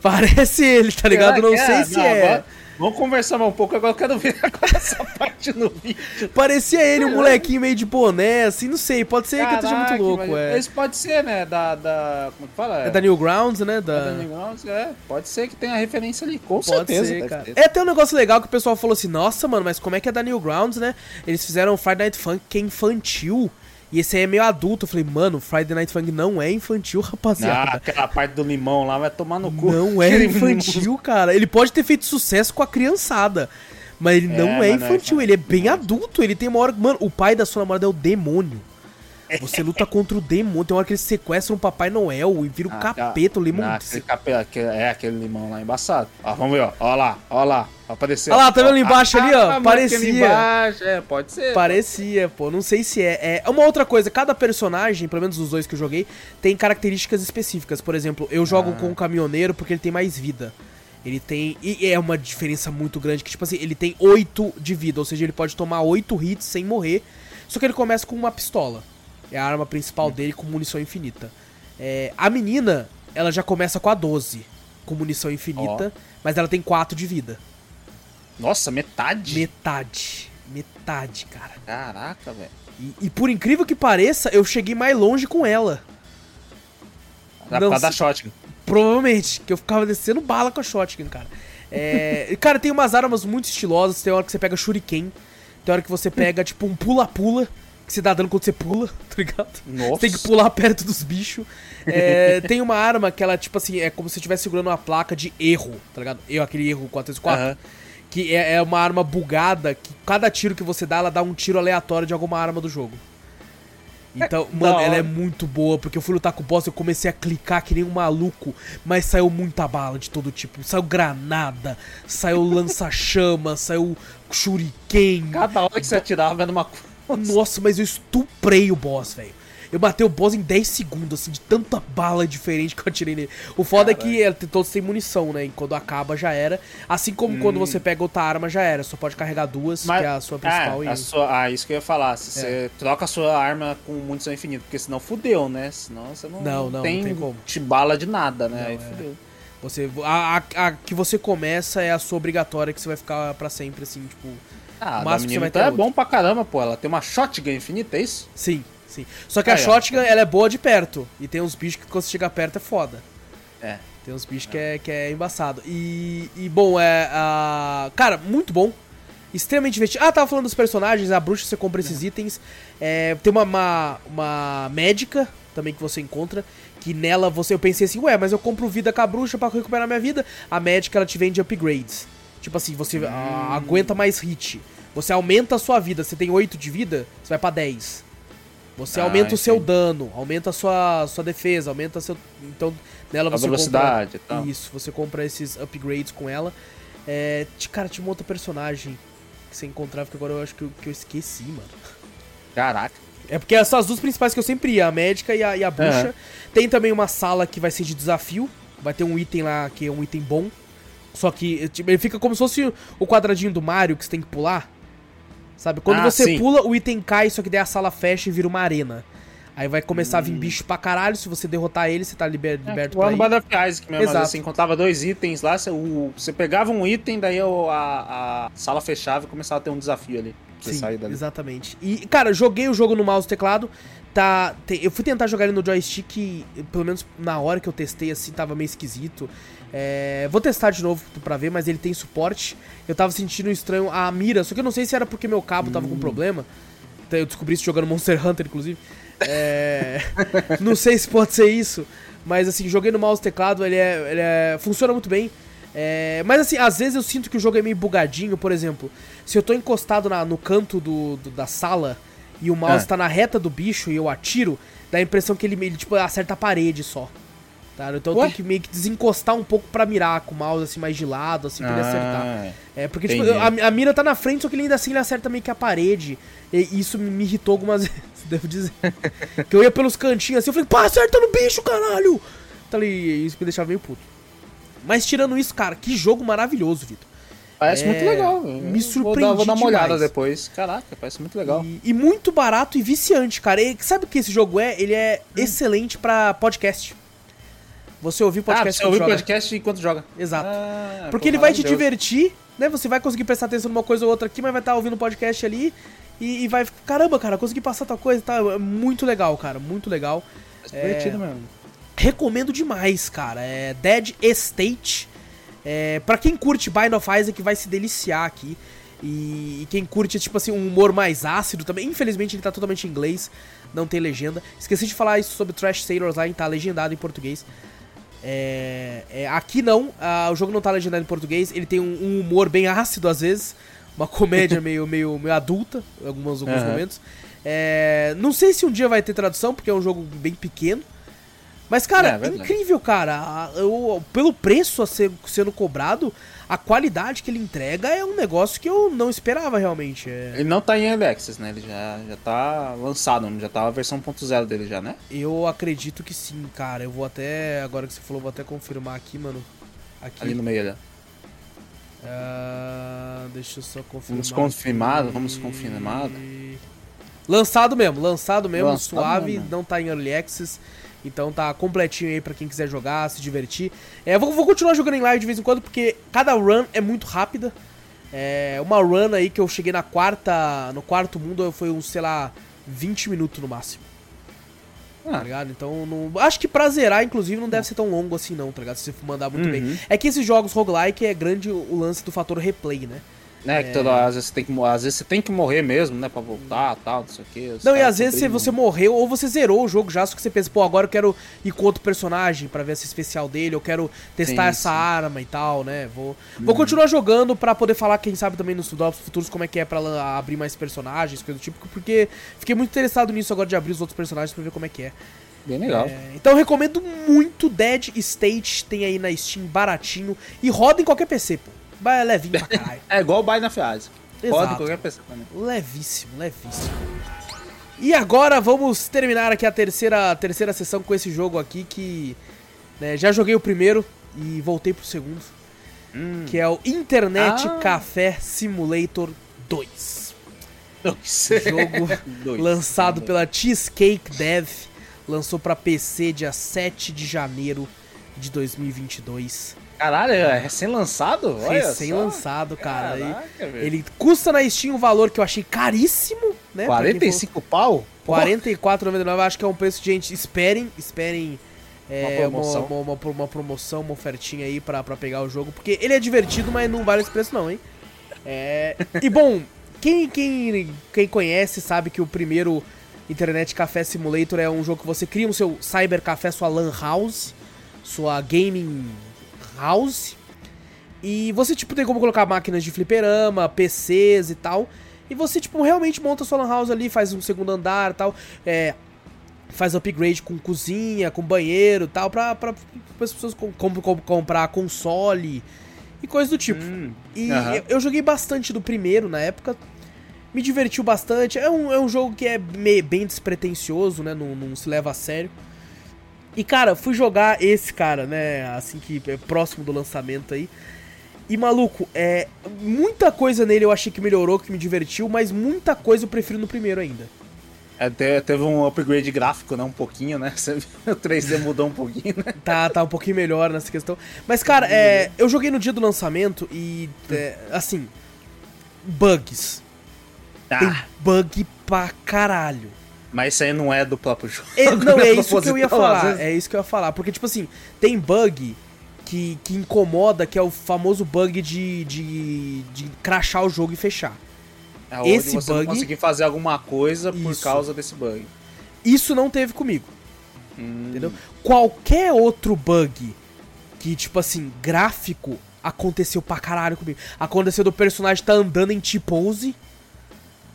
Parece ele, tá ligado? Não sei é? se não, é. Agora, Vamos conversar mais um pouco, agora eu quero ver [laughs] agora essa parte no vídeo. Parecia ele, um molequinho meio de boné, assim, não sei, pode ser Caraca, que eu esteja muito louco, é. Esse pode ser, né, da, da como é que fala? É da Newgrounds, né, da... É da Newgrounds, é, pode ser que tenha referência ali, com pode certeza. Ser, cara. É, tem um negócio legal que o pessoal falou assim, nossa, mano, mas como é que é da Newgrounds, né? Eles fizeram Friday Night Funk que é infantil, E esse aí é meio adulto. Eu falei, mano, Friday Night Funk não é infantil, [laughs] rapaziada. Ah, aquela parte do limão lá vai tomar no cu. Não é [laughs] infantil, cara. Ele pode ter feito sucesso com a criançada. Mas ele é, não é infantil, não é ele é bem adulto. Ele tem uma hora. Mano, o pai da sua namorada é o demônio. Você luta contra o demônio. Tem uma hora que eles sequestram o Papai Noel e vira o um ah, capeta, o limão. Ah, aquele capeta, é aquele limão lá embaçado. Ó, vamos ver, ó. Ó lá, ó lá. Apareceu. Olha lá, tá vendo ali embaixo ah, ali, ó? Ah, parecia. Embaixo. É, pode ser. Parecia, pô. Não sei se é. É uma outra coisa. Cada personagem, pelo menos os dois que eu joguei, tem características específicas. Por exemplo, eu jogo ah. com o caminhoneiro porque ele tem mais vida. Ele tem. E é uma diferença muito grande que, tipo assim, ele tem 8 de vida. Ou seja, ele pode tomar 8 hits sem morrer. Só que ele começa com uma pistola. É a arma principal dele com munição infinita. É, a menina, ela já começa com a 12, com munição infinita, oh. mas ela tem 4 de vida. Nossa, metade? Metade. Metade, cara. Caraca, velho. E, e, por incrível que pareça, eu cheguei mais longe com ela. Na Não, da shotgun. Provavelmente, que eu ficava descendo bala com a shotgun, cara. É, [laughs] cara, tem umas armas muito estilosas. Tem hora que você pega shuriken. Tem hora que você pega, tipo, um pula-pula que você dá dano quando você pula, [laughs] tá ligado? Nossa. Você tem que pular perto dos bichos. É, [laughs] tem uma arma que ela, tipo assim, é como se estivesse segurando uma placa de erro, tá ligado? Eu, aquele erro 4x4. Uhum. Que é, é, uma arma bugada, que cada tiro que você dá, ela dá um tiro aleatório de alguma arma do jogo. Então, é, mano, ela é muito boa, porque eu fui lutar com o boss, eu comecei a clicar que nem um maluco, mas saiu muita bala de todo tipo. Saiu granada, saiu lança-chama, [laughs] saiu shuriken. Cada hora que você atirava era uma coisa. Nossa, mas eu estuprei o boss, velho. Eu matei o boss em 10 segundos, assim, de tanta bala diferente que eu atirei nele. O foda Caramba. é que todos têm munição, né? E quando acaba já era. Assim como hum. quando você pega outra arma já era. Só pode carregar duas, Mas, que é a sua principal. É, e... a sua, ah, isso que eu ia falar. Se é. você troca a sua arma com munição infinita, porque senão fudeu, né? Senão você não, não, não tem, não tem como. Te bala de nada, né? Não, Aí é. fudeu. Você, a, a, a, que você começa é a sua obrigatória, que você vai ficar para sempre, assim, tipo. Ah, o máximo que você vai ter. é bom pra caramba, pô. Ela tem uma shotgun infinita, é isso? Sim, sim. Só que a shotgun, ela é boa de perto. E tem uns bichos que quando você chega perto é foda. É. Tem uns bichos é. Que, é, que é embaçado. E, e bom, é. Uh, cara, muito bom. Extremamente divertido. Ah, tava falando dos personagens. A bruxa, você compra esses itens. É, tem uma, uma, uma médica também que você encontra. Que nela você. Eu pensei assim, ué, mas eu compro vida com a bruxa pra recuperar minha vida. A médica ela te vende upgrades. Tipo assim, você hum. aguenta mais hit. Você aumenta a sua vida. Você tem 8 de vida, você vai pra 10. Você ah, aumenta entendi. o seu dano, aumenta a sua, sua defesa, aumenta seu. Então, nela você a velocidade compra. Tal. Isso, você compra esses upgrades com ela. É, cara, tinha um outro personagem que você encontrava que agora eu acho que eu, que eu esqueci, mano. Caraca. É porque essas duas principais que eu sempre ia, a médica e a, e a bruxa. Uhum. Tem também uma sala que vai ser de desafio. Vai ter um item lá que é um item bom. Só que tipo, ele fica como se fosse o quadradinho do Mario que você tem que pular. Sabe? Quando ah, você sim. pula, o item cai, só que daí a sala fecha e vira uma arena. Aí vai começar hum. a vir hum. bicho pra caralho. Se você derrotar ele, você tá liber, é, liberto é, pra ir. no Battlefield Isaac mesmo. Exato. Você encontrava dois itens lá, você, o, você pegava um item, daí a, a, sala fechava e começava a ter um desafio ali. Pra você sair dali. Exatamente. E, cara, joguei o jogo no mouse e teclado. Tá, eu fui tentar jogar ele no joystick, pelo menos na hora que eu testei, assim, tava meio esquisito. É, vou testar de novo pra ver, mas ele tem suporte. Eu tava sentindo estranho a mira, só que eu não sei se era porque meu cabo tava com hum. problema. Eu descobri isso jogando Monster Hunter, inclusive. É, [laughs] não sei se pode ser isso, mas assim, joguei no mouse teclado, ele é, ele é funciona muito bem. É, mas assim, às vezes eu sinto que o jogo é meio bugadinho, por exemplo. Se eu tô encostado na, no canto do, do, da sala e o mouse é. tá na reta do bicho e eu atiro, dá a impressão que ele, ele tipo, acerta a parede só. Tá? Então eu tenho que meio que desencostar um pouco pra mirar com o mouse assim mais de lado, assim, pra ah, ele acertar. É, porque tipo, a, a, mira tá na frente, só que ele ainda assim ele acerta meio que a parede. E isso me irritou algumas [laughs] vezes, devo dizer. que eu ia pelos cantinhos assim, eu falei, pá, acerta no bicho, caralho! Então isso me deixava meio puto. Mas tirando isso, cara, que jogo maravilhoso, Vitor. Parece é, muito legal. Me surpreendeu. Vou, vou dar, uma demais. olhada depois. Caraca, parece muito legal. E, e, muito barato e viciante, cara. E sabe o que esse jogo é? Ele é hum. excelente para podcast. Você ouvir podcast ah, você ouvir podcast enquanto joga. Exato. Ah, Porque ele vai te Deus. divertir, né? Você vai conseguir prestar atenção numa coisa ou outra aqui, mas vai estar ouvindo o podcast ali e, e vai. Caramba, cara, consegui passar tal coisa, tá? É muito legal, cara, muito legal. É divertido mesmo. Recomendo demais, cara. É Dead Estate. É, para quem curte Bind of Isaac vai se deliciar aqui. E, e, quem curte, tipo assim, um humor mais ácido também. Infelizmente ele tá totalmente em inglês, não tem legenda. Esqueci de falar isso sobre Trash Sailors lá, tá legendado em português. É, é, aqui não, o jogo não tá legendado em português, ele tem um, um humor bem ácido às vezes, uma comédia [laughs] meio, meio, meio adulta em alguns, alguns uhum. momentos. É, não sei se um dia vai ter tradução, porque é um jogo bem pequeno. Mas, cara, é, incrível, cara. Eu, pelo preço a ser sendo cobrado, a qualidade que ele entrega é um negócio que eu não esperava realmente. É... Ele não tá em Early Access, né? Ele já, já tá lançado, já tá a versão 1.0 dele já, né? Eu acredito que sim, cara. Eu vou até. Agora que você falou, vou até confirmar aqui, mano. Aqui. Ali no meio, olha. Uh, deixa eu só confirmar. Vamos confirmar, aqui. vamos confirmar. Lançado mesmo, lançado mesmo, lançado suave, mesmo. não tá em Early Access. Então tá completinho aí pra quem quiser jogar, se divertir. É, vou, vou continuar jogando em live de vez em quando, porque cada run é muito rápida. É, uma run aí que eu cheguei na quarta. No quarto mundo foi uns, sei lá, 20 minutos no máximo. Ah. Tá ligado? Então, não, acho que pra zerar, inclusive, não deve ser tão longo assim, não, tá ligado? Se você mandar muito uhum. bem. É que esses jogos roguelike é grande o lance do fator replay, né? Né, que toda, às, vezes você tem que, às vezes você tem que morrer mesmo, né, pra voltar tal, não sei o que. Não, e às vezes você, você morreu ou você zerou o jogo já, só que você pensa, pô, agora eu quero ir com outro personagem pra ver esse especial dele, eu quero testar sim, essa sim. arma e tal, né, vou, hum. vou continuar jogando pra poder falar, quem sabe, também nos futuros como é que é pra abrir mais personagens, coisa do tipo, porque fiquei muito interessado nisso agora de abrir os outros personagens pra ver como é que é. Bem legal. É, então eu recomendo muito Dead State, tem aí na Steam baratinho e roda em qualquer PC, pô. É levinho pra caralho. [laughs] é igual o Buy na Fiase. Pode qualquer pessoa também. Levíssimo, levíssimo. E agora vamos terminar aqui a terceira, a terceira sessão com esse jogo aqui que né, já joguei o primeiro e voltei pro segundo. Hum. Que é o Internet ah. Café Simulator 2. Dois. Jogo [laughs] Dois. lançado pela Cheesecake Dev. Lançou para PC dia 7 de janeiro de 2022. Caralho, é recém-lançado? Recém-lançado, cara. Caraca, ele custa na Steam um valor que eu achei caríssimo, né? 45 pau? 44,99, acho que é um preço de gente. Esperem, esperem é, uma, promoção. Uma, uma, uma, uma, promoção, uma ofertinha aí pra, pra pegar o jogo. Porque ele é divertido, mas não vale esse preço, não, hein? É... [laughs] e bom, quem, quem, quem conhece sabe que o primeiro Internet Café Simulator é um jogo que você cria o seu Cyber Café, sua LAN House, sua gaming house. E você, tipo, tem como colocar máquinas de fliperama, PCs e tal. E você, tipo, realmente monta sua lan house ali, faz um segundo andar e tal. É, faz upgrade com cozinha, com banheiro e tal, pra, pra, pra as pessoas com, com, com, comprar console e coisa do tipo. Hum, e eu, eu, joguei bastante do primeiro na época. Me divertiu bastante. É um, é um jogo que é bem despretensioso, né? Não, não se leva a sério. E, cara, fui jogar esse, cara, né? Assim que é próximo do lançamento aí. E, maluco, é. Muita coisa nele eu achei que melhorou, que me divertiu, mas muita coisa eu prefiro no primeiro ainda. É, teve um upgrade gráfico, né? Um pouquinho, né? [laughs] O 3D mudou um pouquinho, né? Tá, tá um pouquinho melhor nessa questão. Mas, cara, é, eu joguei no dia do lançamento e, é, assim, bugs. Ah. Tem bug pra caralho. Mas isso aí não é do próprio jogo. É, [laughs] não, é, é isso que eu ia falar. É isso que eu ia falar. Porque, tipo assim, tem bug que, que incomoda, que é o famoso bug de, de, de crachar o jogo e fechar. É Esse você bug. Não conseguir fazer alguma coisa por isso. causa desse bug. Isso não teve comigo. Hum. Entendeu? Qualquer outro bug que, tipo assim, gráfico, aconteceu pra caralho comigo. Aconteceu do personagem tá andando em T-pose.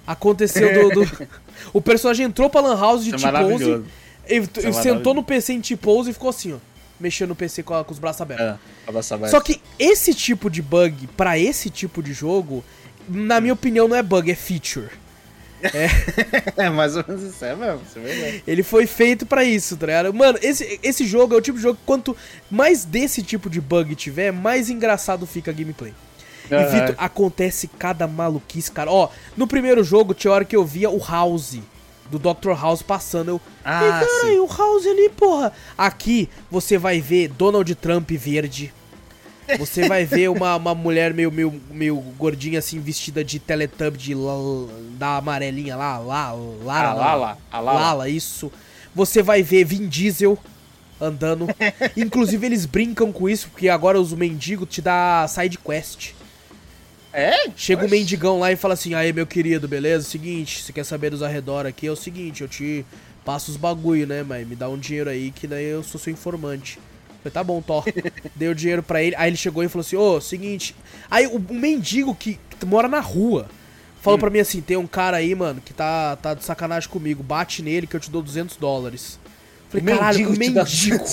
Aconteceu do, do... [laughs] [laughs] O personagem entrou pra Lan House de é T-pose. É sentou no PC em T-pose e ficou assim, ó. Mexendo no PC com, com os braços abertos. É, aberto. Só que esse tipo de bug, para esse tipo de jogo, na minha opinião, não é bug, é feature. É, [laughs] é mais ou menos isso, é mesmo, isso é verdade. Ele foi feito para isso, tá ligado? Mano, esse, esse jogo é o tipo de jogo que quanto mais desse tipo de bug tiver, mais engraçado fica a gameplay. E, Vitor, acontece cada maluquice, cara. Ó, no primeiro jogo tinha hora que eu via o House, do Dr. House passando. Eu. Ah, cara, o House ali, porra. Aqui você vai ver Donald Trump verde. Você vai ver uma, [laughs] uma mulher meio, meio, meio gordinha assim, vestida de Teletubby de, da amarelinha lá, lá, Lala, a Lala. Lala, isso. Você vai ver Vin Diesel andando. [laughs] Inclusive eles brincam com isso, porque agora os mendigos te dá side quest. É? Chega o um mendigão lá e fala assim: aí, meu querido, beleza? Seguinte, você quer saber dos arredores aqui? É o seguinte, eu te passo os bagulho, né, mas me dá um dinheiro aí que daí eu sou seu informante. Falei, tá bom, Thor. [laughs] Dei o dinheiro pra ele. Aí ele chegou e falou assim: Ô, oh, seguinte. Aí o, um mendigo que, que, mora na rua falou hum. pra mim assim: tem um cara aí, mano, que tá, tá de sacanagem comigo. Bate nele que eu te dou 200 dólares. Falei, caralho, um mendigo.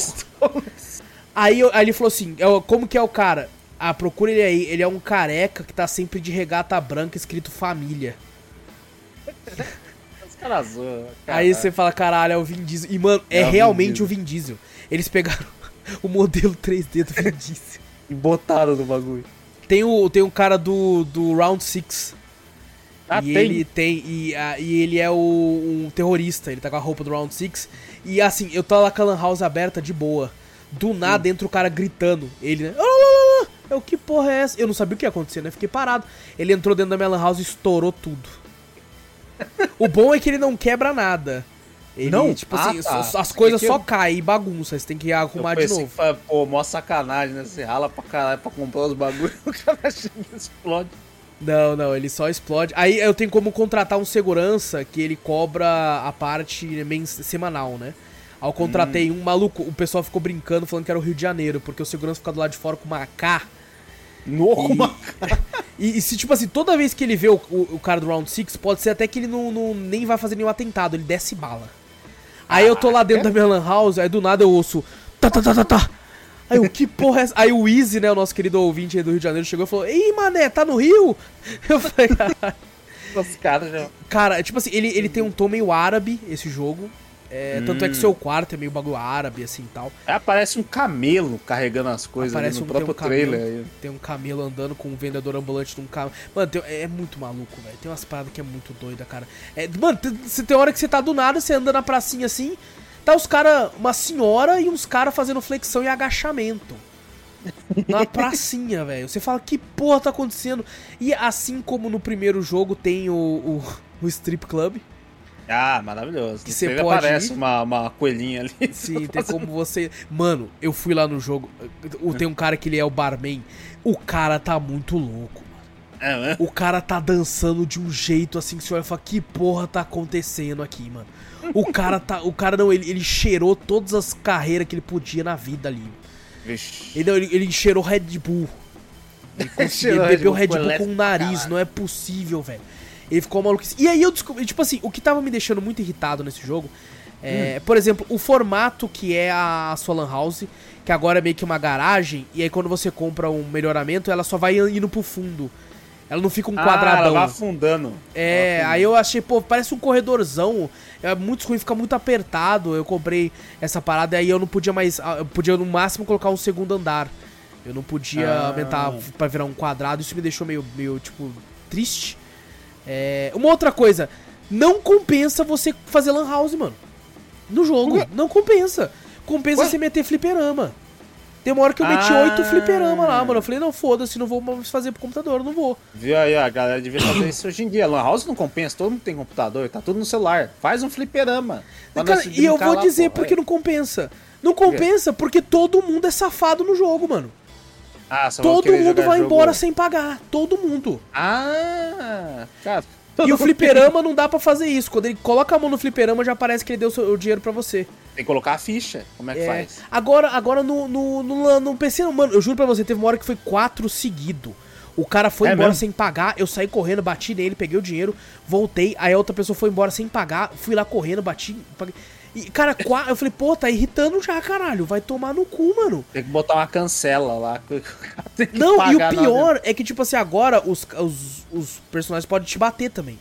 Aí, aí ele falou assim: como que é o cara? Ah, procura ele aí. Ele é um careca que tá sempre de regata branca escrito família. Os caras zoam. Aí você fala, caralho, é o Vin Diesel. E, mano, é, é realmente o Vin, o Vin Diesel. Eles pegaram [laughs] o modelo 3D do Vin Diesel. e botaram no bagulho. Tem o, tem um cara do, do Round 6. Ah, e tem? ele tem. E, a, e ele é o, um terrorista, ele tá com a roupa do Round 6. E assim, eu tô lá com a Lan House aberta de boa. Do nada entra o cara gritando. Ele, né? Eu, que porra é essa? Eu não sabia o que ia acontecer, né? Fiquei parado. Ele entrou dentro da minha lan house e estourou tudo. o bom é que ele não quebra nada. Ele, não? tipo ah, assim, tá. as coisas só eu... caem e bagunça, você tem que arrumar de novo. Assim, pô, mó sacanagem, né? Você rala pra caralho pra comprar os bagulhos, [laughs] o cara chega e explode. Não, não, ele só explode. Aí eu tenho como contratar um segurança que ele cobra a parte semanal, né? Aí eu contratei hum. um maluco, o pessoal ficou brincando, falando que era o Rio de Janeiro, porque o segurança fica do lado de fora com uma AK. No, e, [laughs] e, e, se, tipo assim, toda vez que ele vê o, o, o cara do Round 6, pode ser até que ele não, não, nem vai fazer nenhum atentado, ele desce bala. Aí ah, eu tô lá dentro é? da minha lan house, aí do nada eu ouço. Tá, tá, tá, tá, tá. Aí o que porra é essa? Aí o Easy, né, o nosso querido ouvinte aí do Rio de Janeiro, chegou e falou: Ei, mané, tá no Rio? [laughs] Eu falei, caralho. Os caras já. Cara, tipo assim, ele, ele tem um tom meio árabe, esse jogo. É, hum. Tanto é que seu quarto é meio bagulho árabe, assim e tal. É, aparece um camelo carregando as coisas aparece no um, próprio um trailer. Camelo, aí. Tem um camelo andando com um vendedor ambulante num carro. Mano, tem, é, muito maluco, velho. Tem umas paradas que é muito doida, cara. É, mano, tem, tem hora que você tá do nada, você anda na pracinha assim, tá os caras, uma senhora e uns caras fazendo flexão e agachamento. Na [laughs] pracinha, velho. Você fala, que porra tá acontecendo? E assim como no primeiro jogo tem o, o, o Strip Club ah, maravilhoso. Que você pode aparece uma, uma coelhinha ali. Sim, tem como você... Mano, eu fui lá no jogo, tem um cara que ele é o barman, o cara tá muito louco. É, né? O cara tá dançando de um jeito assim que você olha e fala, que porra tá acontecendo aqui, mano? O cara tá. O cara não, ele, ele cheirou todas as carreiras que ele podia na vida ali. Vixe. Ele, ele, ele cheirou Red Bull. [laughs] Ele, ele bebeu Red Bull, Red Bull com o nariz, caralho. não é possível, velho. Ele ficou maluco. E aí eu descobri, tipo assim, o que tava me deixando muito irritado nesse jogo é, hum. por exemplo, o formato que é a sua Lan House, que agora é meio que uma garagem, e aí quando você compra um melhoramento, ela só vai indo pro fundo. Ela não fica um ah, quadradão. Ela vai afundando. É, afundando. aí eu achei, pô, parece um corredorzão. É muito ruim, fica muito apertado. Eu comprei essa parada e aí eu não podia mais. Ah, eu podia no máximo colocar um segundo andar. Eu não podia ah. aumentar pra virar um quadrado. Isso me deixou meio, meio tipo, triste. É, uma outra coisa, não compensa você fazer lan house, mano. No jogo, não compensa. Compensa Ué? você meter fliperama. Tem uma hora que eu meti ah. oito fliperama lá, mano. Eu falei, não, foda-se, não vou mais fazer pro computador, não vou. Viu aí, a galera devia fazer isso hoje em dia. Lan house não compensa, todo mundo tem computador, tá tudo no celular. Faz um fliperama. Cara, e eu vou lá, dizer pô, porque não compensa. Não compensa porque todo mundo é safado no jogo, mano. Ah, Todo mundo vai jogo... embora sem pagar. Todo mundo. Ah, cara. E o fliperama não dá para fazer isso. Quando ele coloca a mão no fliperama, já parece que ele deu o dinheiro para você. Tem que colocar a ficha. Como é que é. faz? Agora, agora no, no, no, no PC, mano, eu juro pra você, teve uma hora que foi quatro seguido. O cara foi é embora mesmo? sem pagar, eu saí correndo, bati nele, peguei o dinheiro, voltei, aí a outra pessoa foi embora sem pagar, fui lá correndo, bati, paguei. E, cara, eu falei, pô, tá irritando já, caralho. Vai tomar no cu, mano. Tem que botar uma cancela lá. [laughs] Não, e o pior é que, tipo assim, agora os, os, os personagens podem te bater também.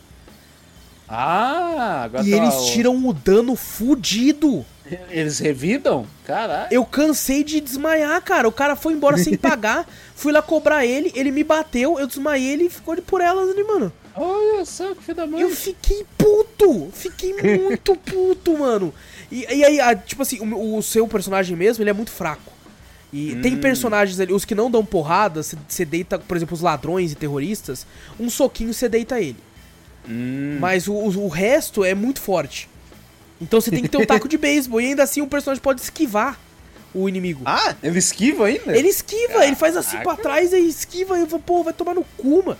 Ah, agora E tá eles tiram o dano fudido. Eles revidam? Caralho. Eu cansei de desmaiar, cara. O cara foi embora sem [laughs] pagar. Fui lá cobrar ele, ele me bateu, eu desmaiei ele e ficou de por elas ali, mano. Olha só que filho da mãe. Eu fiquei puto. Fiquei muito [laughs] puto, mano. E, e aí, a, tipo assim, o, o, seu personagem mesmo, ele é muito fraco. E hum. tem personagens ali, os que não dão porrada, você deita, por exemplo, os ladrões e terroristas, um soquinho você deita ele. Hum. Mas o, o, o resto é muito forte. Então você tem que ter um taco de [laughs] beisebol. E ainda assim o personagem pode esquivar o inimigo. Ah, ele esquiva ainda? Ele esquiva, ele faz assim pra trás e esquiva. E eu vou, pô, vai tomar no cu, mano.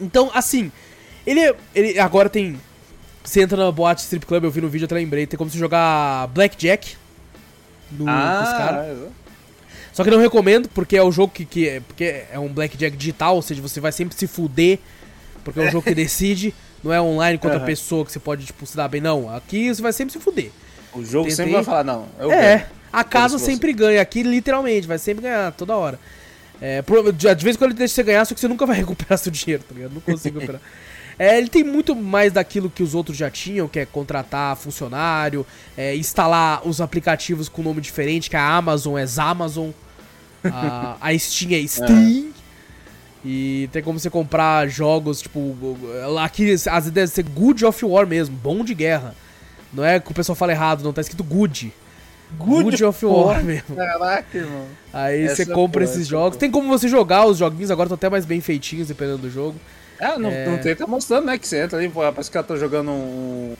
Então, assim, ele, ele agora tem. Você entra na boate strip club, eu vi no vídeo, até lembrei, tem como você jogar Blackjack no, ah, com os caras. É. Só que não recomendo, porque é o jogo que, que é, porque é um blackjack digital, ou seja, você vai sempre se fuder, porque é um jogo que [laughs] decide, não é online com outra uhum. pessoa que você pode, tipo, se dar bem, não. Aqui você vai sempre se fuder. O jogo Tentei... sempre vai falar, não. é, a casa sempre ganha, aqui literalmente, vai sempre ganhar toda hora. É, de vez em quando ele deixa você ganhar, só que você nunca vai [laughs] recuperar seu dinheiro, tá ligado? Não consigo recuperar. É, ele tem muito mais daquilo que os outros já tinham, que é contratar funcionário, é, instalar os aplicativos com nome diferente, que a Amazon é Zamazon, a, a Steam é Steam. É. E tem como você comprar jogos, tipo, aqui às vezes deve ser Good of War mesmo, bom de guerra. Não é que o pessoal fala errado, não, tá escrito Good. Good, Good of War mesmo. Caraca, irmão. Aí Essa você compra esses jogos. Tem como você jogar os joguinhos, agora estão até mais bem feitinhos, dependendo do jogo. É, não, é... não tem, tá mostrando, né, que você entra ali, parece que ela tá jogando um...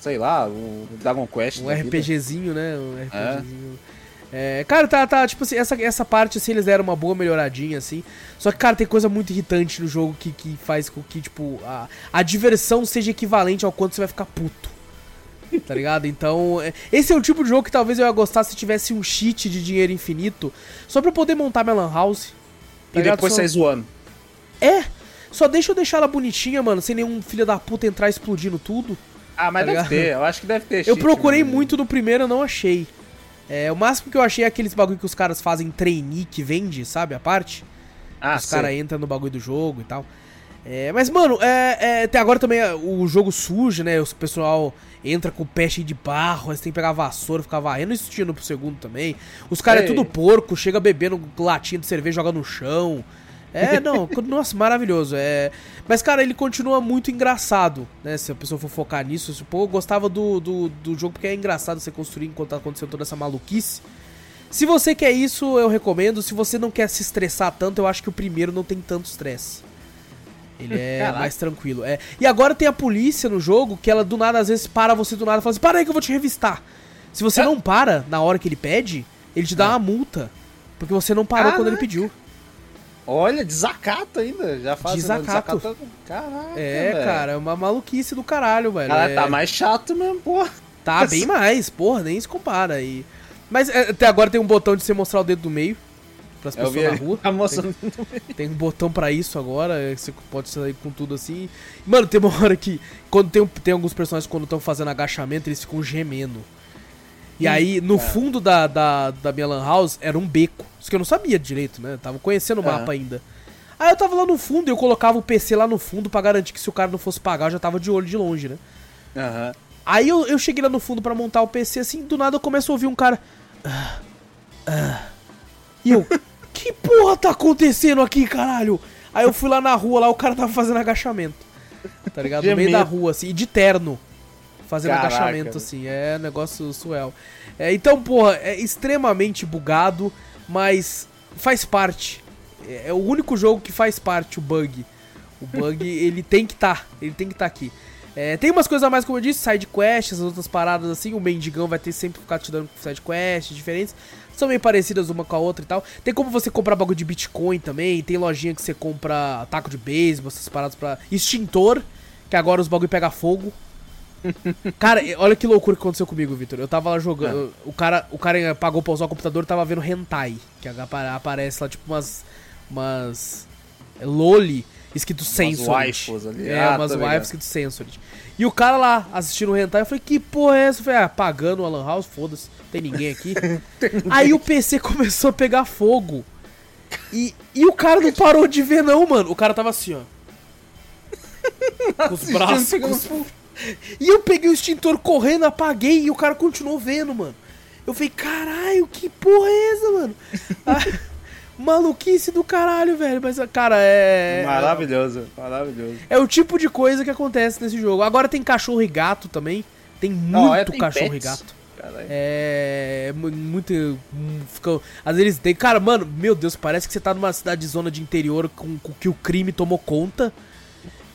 Sei lá, um Dragon Quest. Um RPGzinho, vida. né, um RPGzinho. É. É, cara, tá, tá, tipo assim, essa, essa parte, assim, eles deram uma boa melhoradinha, assim. Só que, cara, tem coisa muito irritante no jogo que, que faz com que, tipo, a, a diversão seja equivalente ao quanto você vai ficar puto. Tá ligado? Então, é, esse é o tipo de jogo que talvez eu ia gostar se tivesse um cheat de dinheiro infinito, só pra eu poder montar minha lan house. Tá e depois só... sair zoando. É, só deixa eu deixar ela bonitinha, mano, sem nenhum filho da puta entrar explodindo tudo. Ah, mas tá deve ligado? ter, eu acho que deve ter. Eu procurei muito no primeiro, eu não achei. É, o máximo que eu achei é aqueles bagulho que os caras fazem trainee que vende, sabe? A parte. Ah, os caras entram no bagulho do jogo e tal. É, mas, mano, é, é, até agora também é, o jogo surge, né? O pessoal entra com o pé cheio de barro, tem que pegar vassoura, ficar varrendo. Isso tinha no segundo também. Os caras é tudo porco, chega bebendo latinha de cerveja, joga no chão. É, [laughs] não, nossa, maravilhoso. É, mas, cara, ele continua muito engraçado, né? Se a pessoa for focar nisso. Pô, eu gostava do, do, do jogo porque é engraçado você construir enquanto tá acontecendo toda essa maluquice. Se você quer isso, eu recomendo. Se você não quer se estressar tanto, eu acho que o primeiro não tem tanto estresse. Ele é Caraca. mais tranquilo. É. E agora tem a polícia no jogo que ela do nada às vezes para você do nada e fala assim: para aí que eu vou te revistar. Se você é. não para na hora que ele pede, ele te dá é. uma multa. Porque você não parou Caraca. quando ele pediu. Olha, desacato ainda. Já faz desacato. desacato. Caraca. É, cara, é uma maluquice do caralho, velho. Cara, é... tá mais chato mesmo, porra. Tá bem mais, porra, nem se compara. E... Mas é, até agora tem um botão de você mostrar o dedo do meio pras pessoas na rua. Tá tem, tem, um botão para isso agora, é, você pode sair com tudo assim. Mano, tem uma [laughs] hora que quando tem, tem alguns personagens quando estão fazendo agachamento, eles ficam gemendo. E hum, aí, no fundo da, da, da minha lan house, era um beco. Isso que eu não sabia direito, né? Eu tava conhecendo o mapa ainda. Aí eu tava lá no fundo e eu colocava o PC lá no fundo para garantir que se o cara não fosse pagar, eu já tava de olho de longe, né? Uhum. Aí eu, eu cheguei lá no fundo para montar o PC, assim, do nada eu começo a ouvir um cara... Ah, ah. E eu... que porra tá acontecendo aqui, caralho? Aí eu fui lá na rua, lá o cara tava fazendo agachamento. Tá ligado? No meio da rua, assim, de terno fazendo Caraca. agachamento, assim. É negócio suel. É, então, porra, é extremamente bugado, mas faz parte. É, é o único jogo que faz parte, o bug. O bug, [laughs] ele tem que estar. Tá, ele tem que estar tá aqui. É, tem umas coisas a mais, como eu disse, side quests, as outras paradas assim. O mendigão vai ter sempre ficar te dando side quests diferentes. São meio parecidas uma com a outra e tal. Tem como você comprar bagulho de Bitcoin também. Tem lojinha que você compra taco de beisebol, essas paradas pra. Extintor, que agora os bagulho pega fogo. [laughs] Cara, olha que loucura que aconteceu comigo, Vitor. Eu tava lá jogando. É. O cara, o cara pagou pra usar o computador e tava vendo hentai. Que aparece lá, tipo, umas. Umas. É, Loli escrito Censored. ali. É, ah, umas waifus escrito Censored. E o cara lá assistindo o hentai, eu falei, que porra é essa? Eu falei, ah, pagando o Lan House, foda-se, tem ninguém aqui. [laughs] Aí o PC [laughs] começou a pegar fogo. E, e o cara não parou de ver, não, mano. O cara tava assim, ó. [laughs] Com os braços. Com os... E eu peguei o extintor correndo, apaguei e o cara continuou vendo, mano. Eu falei, caralho, que porra é essa, mano? Maluquice do caralho, velho. Mas, cara, é. Maravilhoso, maravilhoso. É o tipo de coisa que acontece nesse jogo. Agora tem cachorro e gato também. Tem muito Não, é, tem cachorro pets. e gato. Caralho. É. Muito. Fica, às vezes tem. Cara, mano, meu Deus, parece que você tá numa cidade zona de interior com, com que o crime tomou conta.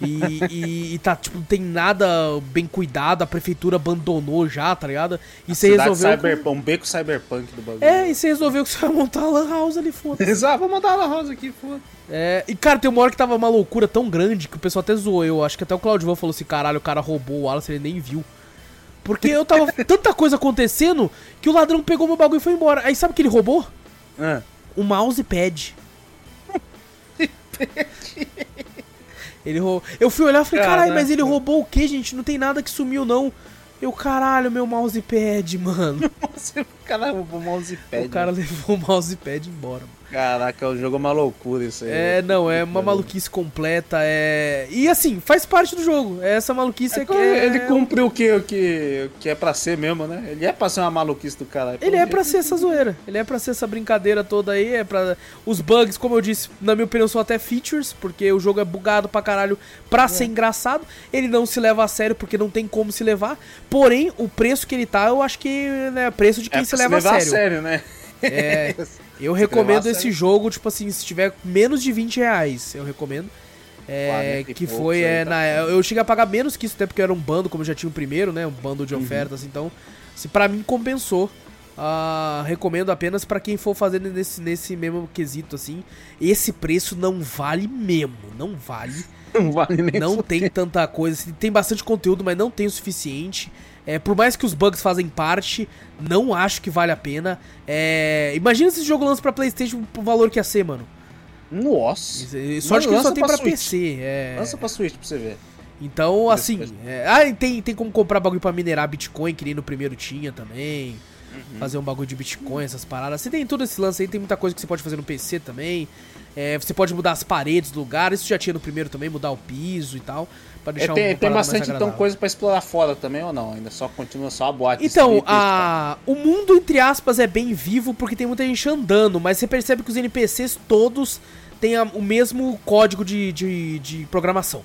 E, e, e, tá, tipo, não tem nada bem cuidado, a prefeitura abandonou já, tá ligado? E você resolveu. Um beco cyberpunk do bagulho. É, e você resolveu que você vai montar a Lan House ali, foda-se. [laughs] Exato, vou montar a Lan House aqui, foda É, e cara, tem uma hora que tava uma loucura tão grande que o pessoal até zoou. Eu acho que até o Claudio falou assim: caralho, o cara roubou o Wallace, ele nem viu. Porque eu tava [laughs] tanta coisa acontecendo que o ladrão pegou meu bagulho e foi embora. Aí sabe o que ele roubou? É. O mousepad. [laughs] ele roubou. Eu fui olhar e falei, caralho, mas ele roubou o que, gente? Não tem nada que sumiu, não. Eu, caralho, meu mousepad, mano. [laughs] o cara roubou o mousepad. O cara levou o mousepad embora. Mano. Caraca, o jogo é uma loucura isso aí. É, não, é uma maluquice completa. É... E assim, faz parte do jogo. Essa maluquice é, é que. É... Ele cumpriu o que, o, que, o que é pra ser mesmo, né? Ele é pra ser uma maluquice do cara. Ele é pra ser essa zoeira. Ele é pra ser essa brincadeira toda aí. É pra. Os bugs, como eu disse, na minha opinião, são até features, porque o jogo é bugado pra caralho pra é. ser engraçado. Ele não se leva a sério porque não tem como se levar. Porém, o preço que ele tá, eu acho que é preço de quem é se leva se a sério. a sério, né? É. [laughs] Eu recomendo esse jogo, tipo assim, se tiver menos de 20 reais, eu recomendo. É, que foi é, na eu cheguei a pagar menos que isso até porque era um bando como eu já tinha o primeiro né um bando de uhum. ofertas então se para mim compensou uh, recomendo apenas para quem for fazendo nesse nesse mesmo quesito assim. Esse preço não vale mesmo não vale. [laughs] Não vale nem não tem tanta coisa assim, tem bastante conteúdo mas não tem o suficiente é, por mais que os bugs fazem parte, não acho que vale a pena. É, imagina se esse jogo lança pra Playstation o valor que ia ser, mano. Nossa. Sorte que ele só tem pra, pra PC. É... Lança pra Switch pra você ver. Então, assim. É... Ah, tem, tem como comprar bagulho pra minerar Bitcoin, que nem no primeiro tinha também. Uhum. Fazer um bagulho de Bitcoin, essas paradas. Você tem todo esse lance aí, tem muita coisa que você pode fazer no PC também. É, você pode mudar as paredes do lugar, isso já tinha no primeiro também, mudar o piso e tal. Pra deixar é, tem, tem bastante então coisa para explorar fora também ou não? Ainda só continua só a boate. Então, a... o mundo, entre aspas, é bem vivo porque tem muita gente andando, mas você percebe que os NPCs todos têm a, o mesmo código de, de, de programação.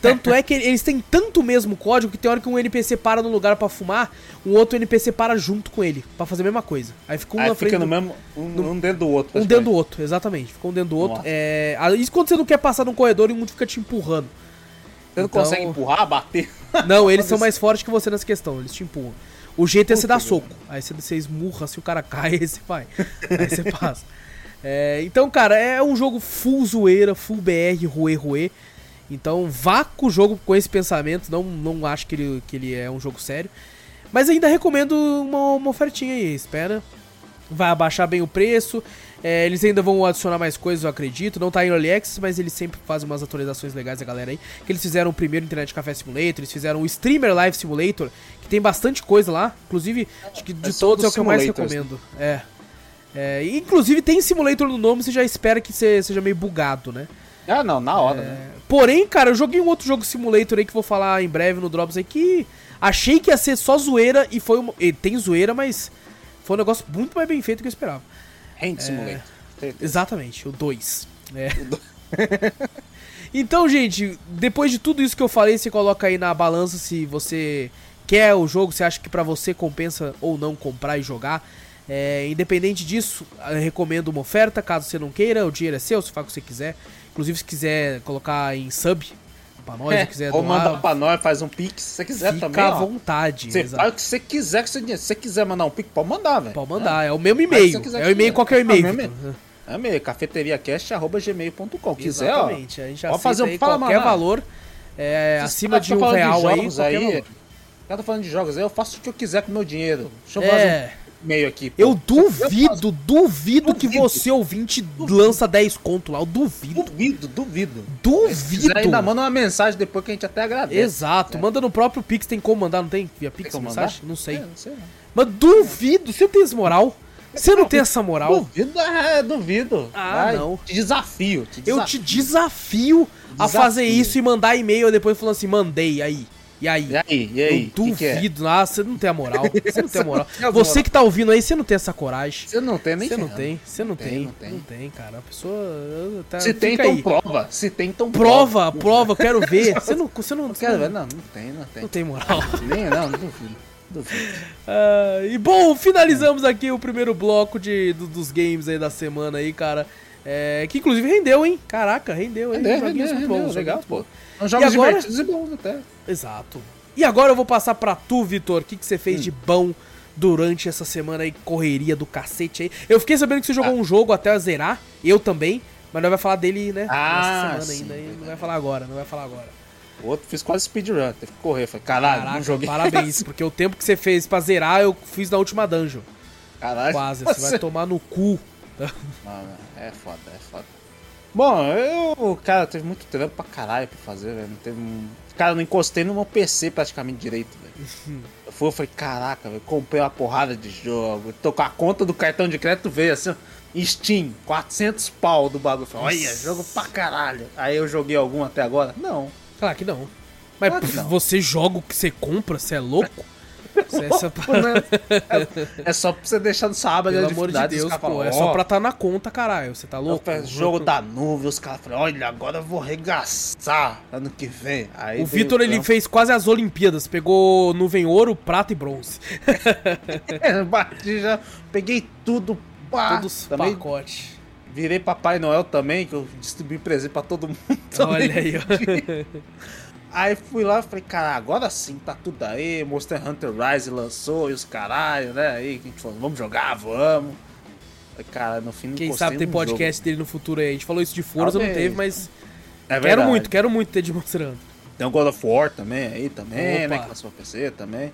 Tanto é que eles têm tanto o mesmo código que tem hora que um NPC para no lugar para fumar, um outro NPC para junto com ele, para fazer a mesma coisa. Aí fica um Aí na frente. Fica no do, mesmo. Um, no, um dentro do outro. Um dentro do outro, exatamente. Fica um dentro do outro. É, isso quando você não quer passar num corredor e um fica te empurrando. Você não então... consegue empurrar, bater? Não, eles [laughs] são mais fortes que você nessa questão, eles te empurram. O jeito é você dar soco. Aí você, você esmurra, se o cara cai, [laughs] aí você vai. Aí você passa. É, então, cara, é um jogo full zoeira, full BR, ruê, ruê. Então vá com o jogo com esse pensamento, não, não acho que ele, que ele é um jogo sério. Mas ainda recomendo uma, uma ofertinha aí, espera. Vai abaixar bem o preço. É, eles ainda vão adicionar mais coisas, eu acredito. Não tá em Early Access, mas eles sempre fazem umas atualizações legais a galera aí. Que eles fizeram o primeiro Internet Café Simulator, eles fizeram o Streamer Live Simulator, que tem bastante coisa lá. Inclusive, acho que de é todos é o que eu mais recomendo. É. é. Inclusive tem simulator no nome, você já espera que seja meio bugado, né? Ah, não, na hora, é... né? Porém, cara, eu joguei um outro jogo simulator aí que vou falar em breve no Drops aí que achei que ia ser só zoeira e foi uma... E tem zoeira, mas foi um negócio muito mais bem feito do que eu esperava. Hand Simulator. É... Exatamente, o 2. É. [laughs] então, gente, depois de tudo isso que eu falei, você coloca aí na balança se você quer o jogo, se acha que para você compensa ou não comprar e jogar. É, independente disso, recomendo uma oferta, caso você não queira, o dinheiro é seu, você faz o que você quiser. Inclusive, se quiser colocar em sub pra nós, é, se quiser ou doar, mandar pra nós, faz um pix, se você quiser fica também. Fica à vontade. Você faz o que você quiser, que você, se você quiser mandar um pix, pode mandar, velho. Pode mandar, é, é o mesmo e-mail. É o e-mail, qualquer e-mail. É e-mail, cafeteriacast.gmail.com. Quiser, Exatamente, ó, a gente pode fazer um, fala, qualquer valor é, acima de um real aí, aí. Cara, tá falando de jogos aí, eu faço o que eu quiser com o meu dinheiro. Deixa eu é. fazer um meio aqui. Pô. Eu duvido, duvido, que você, ouvinte, duvido. lança 10 conto lá. Eu duvido. Duvido, duvido. Duvido. ainda manda uma mensagem depois que a gente até agradece. Exato. É. Manda no próprio Pix, tem como mandar, não tem? Via Pix tem mensagem? Mandar? Não sei. É, não sei não. Mas duvido. Você tem essa moral? Você não tem essa moral? Duvido, é, duvido. Ah, Vai, não. Te desafio, te desafio. Eu te desafio, desafio, a fazer isso e mandar e-mail depois falando assim, mandei aí. E aí? E aí? E aí? Eu duvido. Que que é? Ah, você não tem a moral. Você não tem a moral. você que tá ouvindo aí, você não tem essa coragem. Você não tem nem Você não tem. Você não tem. Não tem. Não tem, cara. A pessoa. Tá, Se tem, então aí. prova. Se tem, então prova. Prova, prova, quero ver. Você não. Você não, quero ver. Não, não tem, não tem. Não tem moral. Nem, não, não duvido. Uh, e bom, finalizamos aqui o primeiro bloco de, do, dos games aí da semana aí, cara. É, que inclusive rendeu, hein? Caraca, rendeu, hein? Rendeu, rendeu, rendeu, bons, legal, pô. São jogos agora... divertidos e bons até. Exato. E agora eu vou passar pra tu, Vitor. O que, que você fez hum. de bom durante essa semana aí, correria do cacete aí? Eu fiquei sabendo que você jogou ah. um jogo até zerar, eu também, mas não vai falar dele, né? Ah, semana sim, ainda, aí, não vai falar agora, não vai falar agora. O outro fiz quase speedrun, teve que correr. Falei, caralho, Caraca, não joguei. Parabéns, porque o tempo que você fez pra zerar, eu fiz na última dungeon. Caralho. Quase, você, você vai tomar no cu. Mano, é foda, é foda. Bom, eu, cara, teve muito trampo pra caralho pra fazer, velho. Não teve um... Cara, eu não encostei no meu PC praticamente direito, velho. eu fui, eu falei, caraca, velho, comprei uma porrada de jogo. Tô com a conta do cartão de crédito, veio assim, Steam, 400 pau do bagulho. Falei, olha, jogo pra caralho. Aí eu joguei algum até agora? Não. Claro que não. Mas claro que não. você joga o que você compra, você é louco? É, é, só pra você deixar no sábado Pelo amor de Deus, pô, falam, é só pra estar tá na conta, caralho. Você tá louco? É jogo da nuvem, os caras falam, olha, agora eu vou regaçar ano que vem. Aí o Vitor, ele fez quase as Olimpíadas. Pegou nuvem ouro, prata e bronze. [laughs] é, bati já, peguei tudo, pá. Todos também pacote. Virei Papai Noel também, que eu distribuí presente pra todo mundo. Olha aí, ó. [laughs] Aí fui lá e falei, cara, agora sim, tá tudo aí. Monster Hunter Rise lançou e os caralho, né? Aí a gente falou, vamos jogar, vamos. Cara, no fim não Quem sabe tem podcast jogo. dele no futuro aí. A gente falou isso de Forza, não teve, mas. É quero muito, quero muito ter de Monster Hunter. Tem o God of War também aí, também, Opa. né? Que lançou PC também.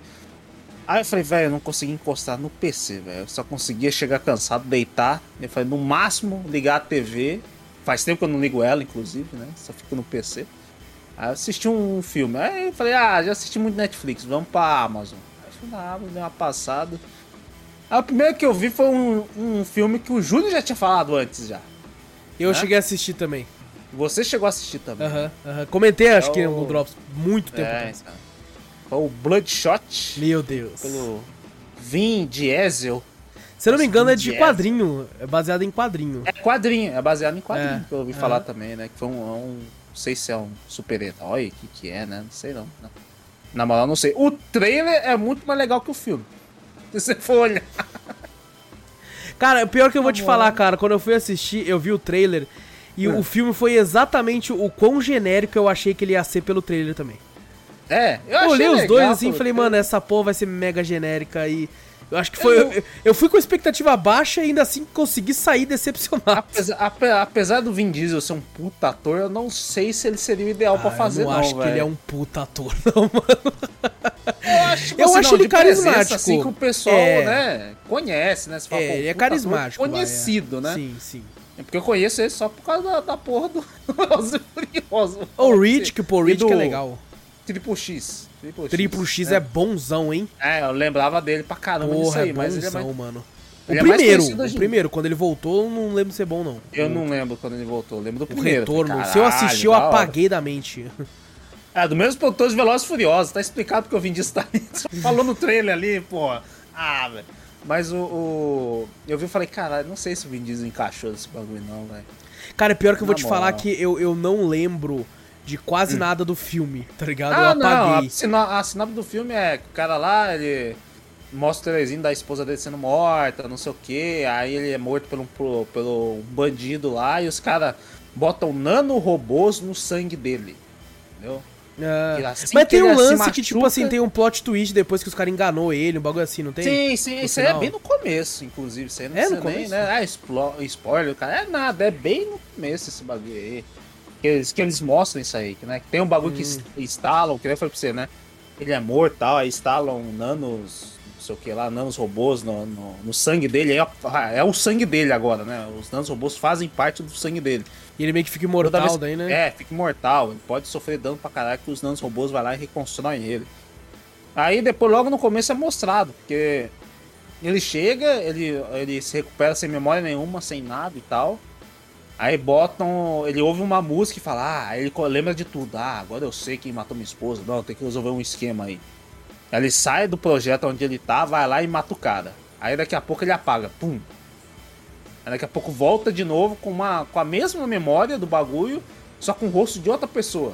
Aí eu falei, velho, eu não consegui encostar no PC, velho. Eu só conseguia chegar cansado, deitar. Eu falei, no máximo, ligar a TV. Faz tempo que eu não ligo ela, inclusive, né? Só fico no PC. Aí eu assisti um filme. Aí eu falei, ah, já assisti muito Netflix, vamos pra Amazon. Aí eu fui na Amazon, dei uma passada. Aí o primeiro que eu vi foi um, um filme que o Júlio já tinha falado antes já. Eu né? cheguei a assistir também. Você chegou a assistir também. Aham, uh aham. -huh, uh -huh. Comentei, acho é que no Drops, muito tempo é, atrás. Então. Foi o Bloodshot. Meu Deus. Pelo Vin Diesel. Se eu não me engano, é de quadrinho. É baseado em quadrinho. É quadrinho, é baseado em quadrinho, é, que eu ouvi é. falar também, né? Que foi um, é um não sei se é um super-herói, o que, que é, né? Não sei não. não. Na moral, não sei. O trailer é muito mais legal que o filme. [laughs] Se você for olhar. Cara, pior que eu vou te falar, cara, quando eu fui assistir, eu vi o trailer e é. o filme foi exatamente o quão genérico eu achei que ele ia ser pelo trailer também. É, eu, eu olhei os dois assim e falei, mano, essa porra vai ser mega genérica e eu acho que foi. Eu, eu, fui com expectativa baixa e ainda assim consegui sair decepcionado. Apesar, apesar, do Vin Diesel ser um puta ator, eu não sei se ele seria o ideal ah, para fazer, eu não. Eu acho que ele é um puta ator, [laughs] não, mano. Eu acho, eu assim, acho não, ele carismático. Assim que o pessoal, é... né, conhece, né? Fala, é, ele é carismático. Conhecido, vai, é. né? Sim, sim. É porque eu conheço ele só por causa da, da porra do [laughs] Furioso. O Rich, que o Paul Rich do... que é legal. Triple X. Triple X, Triplo X é. é. bonzão, hein? É, eu lembrava dele pra caramba Porra, aí, é mas ele é mais... mano. O ele primeiro, é o primeiro, quando ele voltou, eu não lembro ser bom, não. Eu não lembro quando ele voltou, eu lembro do o primeiro. retorno, falei, se eu assisti, eu apaguei da mente. É, do mesmo produtor de Velozes Furiosos, tá explicado porque eu vim disso [laughs] tá Falou no trailer ali, pô. Ah, velho. Mas o, o, Eu vi e falei, caralho, não sei se o Vin Diesel encaixou nesse bagulho, não, velho. Cara, pior que eu vou te falar que eu, eu não lembro de quase hum. nada do filme, tá ligado? Ah, eu apaguei. Não, a, a sinopse do filme é que o cara lá, ele mostra o telezinho da esposa dele sendo morta, não sei o que, aí ele é morto pelo, pelo, pelo bandido lá e os caras botam nanorobôs no sangue dele, entendeu? Ah, assim mas tem um lance machuca... que, tipo assim, tem um plot twist depois que os caras enganou ele, um bagulho assim, não tem? Sim, sim, isso é bem no começo, inclusive. Isso aí não é no começo? né? Ah, spoiler, cara. É nada, é bem no começo esse bagulho aí que eles, que eles mostram isso aí, que, né? Que tem um bagulho hum. que instalam, que eu falei pra você, né? Ele é morto tal, aí instalam nanos, não sei o que lá, nanos robôs no, no, no sangue dele. É, é, o sangue dele agora, né? Os nanos robôs fazem parte do sangue dele. E ele meio que fica imortal vez, daí, né? É, fica imortal. Ele pode sofrer dano pra caralho que os nanos robôs vai lá e reconstroem ele. Aí depois, logo no começo, é mostrado, porque ele chega, ele, ele se recupera sem memória nenhuma, sem nada e tal. Aí botam. Ele ouve uma música e fala, ah, ele lembra de tudo. Ah, agora eu sei quem matou minha esposa. Não, tem que resolver um esquema aí. Aí ele sai do projeto onde ele tá, vai lá e mata o cara. Aí daqui a pouco ele apaga. Pum. Aí daqui a pouco volta de novo com, uma, com a mesma memória do bagulho, só com o rosto de outra pessoa.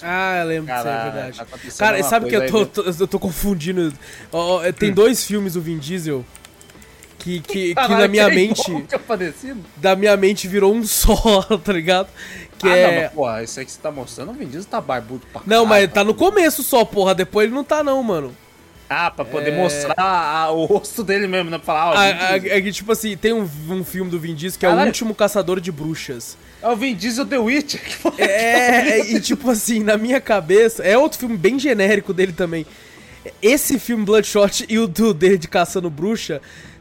Ah, eu lembro disso, é verdade. Tá cara, sabe que eu tô, tô, eu tô confundindo. Oh, tem hum. dois filmes do Vin Diesel que, que, que na minha mente. [laughs] Da minha mente virou um [laughs] só, tá ligado? Que ah, é. Não, mas, porra, isso aí que você tá mostrando, o Vin Diesel tá barbudo pra Não, mas tá no começo só, porra. Depois ele não tá, não, mano. Ah, pra poder é... mostrar o rosto dele mesmo, né? Pra falar, ó, ah, É que, tipo assim, tem um, um filme do Vin Diesel que é o último caçador de bruxas. É o Vin Diesel The Witcher. É, é, e tipo assim, na minha cabeça, é outro filme bem genérico dele também. Esse filme Bloodshot e o do dele de Caçando Bruxa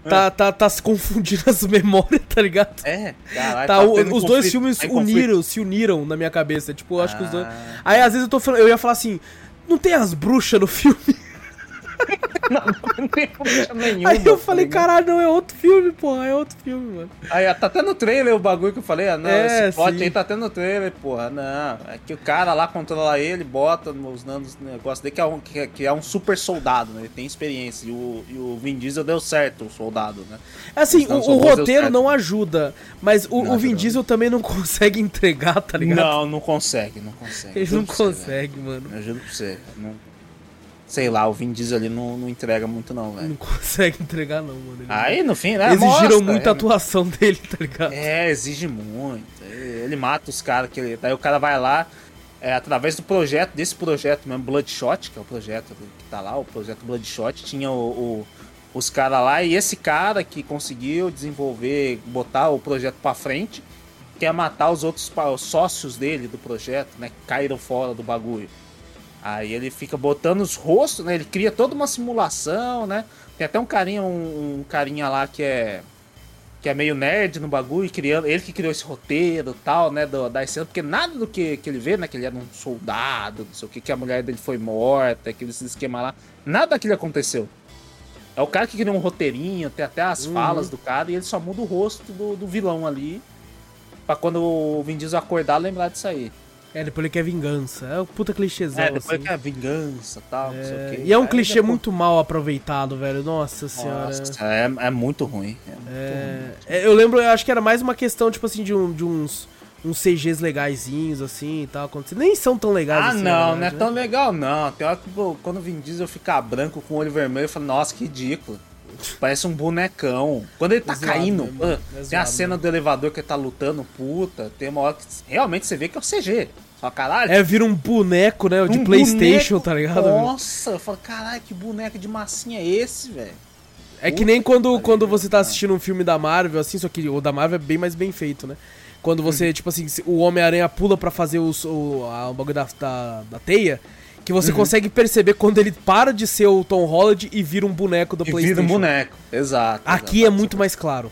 tá, é. tá, tá se confundindo [laughs] as memórias, tá ligado? É, caralho, tá, tá os conflito, dois filmes uniram, se uniram na minha cabeça. Tipo, eu acho ah. que os dois. Ah. Aí às vezes eu tô falando, eu ia falar assim, não tem as bruxas no filme? [laughs] não, não nenhuma. Aí eu falei, caralho, não, é outro filme, porra, é outro filme, mano. Aí tá até no trailer o bagulho que eu falei, ah, não, é, esse plot aí tá até no trailer, porra, não. É que o cara lá controla ele, bota nos nanos negócio dele que é, um, que, é, que é um super soldado, né? Ele tem experiência. E o, e o Vin Diesel deu certo, o soldado, né? Assim, o, o roteiro não ajuda, mas o, não o Vin Diesel também não [laughs] consegue entregar, tá ligado? Não, não consegue, não consegue. Ele não consegue, você, mano. Eu juro pra você. Não, sei lá, o Vin Diesel ali não, não entrega muito não, velho. Não consegue entregar não, mano. Ele Aí, no fim, né? Exigiram muita é, atuação [laughs] dele, tá ligado? É, exige muito. Ele mata os caras que ele... Daí o cara vai lá, é, através do projeto, desse projeto mesmo, Bloodshot, que é o projeto que tá lá, o projeto Bloodshot, tinha o, o os caras lá, e esse cara que conseguiu desenvolver, botar o projeto pra frente, quer matar os outros os sócios dele do projeto, né, que caíram fora do bagulho. Aí ele fica botando os rostos, né? Ele cria toda uma simulação, né? Tem até um carinha, um, um carinha lá que é que é meio nerd no bagulho, criando, ele que criou esse roteiro tal, né, do, da cena, porque nada do que, que ele vê, né, que ele era um soldado, não sei o que, que a mulher dele foi morta, aquele esquema lá, nada daquilo aconteceu. É o cara que criou um roteirinho, tem até as uhum. falas do cara, e ele só muda o rosto do, do vilão ali, pra quando o Vin Diesel acordar, lembrar disso aí. É, depois ele quer vingança. É o puta clichêzão. É, depois assim. quer vingança tal, é... não sei o quê. E é um Aí clichê depois... muito mal aproveitado, velho. Nossa senhora. Nossa, é, é muito ruim. É muito é... ruim. É, eu lembro, eu acho que era mais uma questão, tipo assim, de, um, de uns uns CGs legaisinhos, assim e tal, acontecendo. Nem são tão legais ah, assim. Ah, não, não é né? tão legal, não. Tem hora que quando o Vin Diesel fica branco com o olho vermelho, eu falo, nossa, que ridículo. Parece um bonecão. Quando ele tá Exato, caindo, mesmo. tem a cena do elevador que ele tá lutando, puta. Tem uma hora que realmente você vê que é o CG. Só caralho. É, vira um boneco, né? De um Playstation, boneco, tá ligado? Nossa, eu falo, caralho, que boneco de massinha é esse, velho? É que nem quando, quando você tá assistindo um filme da Marvel, assim, só que o da Marvel é bem mais bem feito, né? Quando você, uhum. tipo assim, o Homem-Aranha pula para fazer os, o, a, o bagulho da, da, da teia, que você uhum. consegue perceber quando ele para de ser o Tom Holland e vira um boneco do e Playstation. Vira um boneco, exato. Aqui é muito mais claro.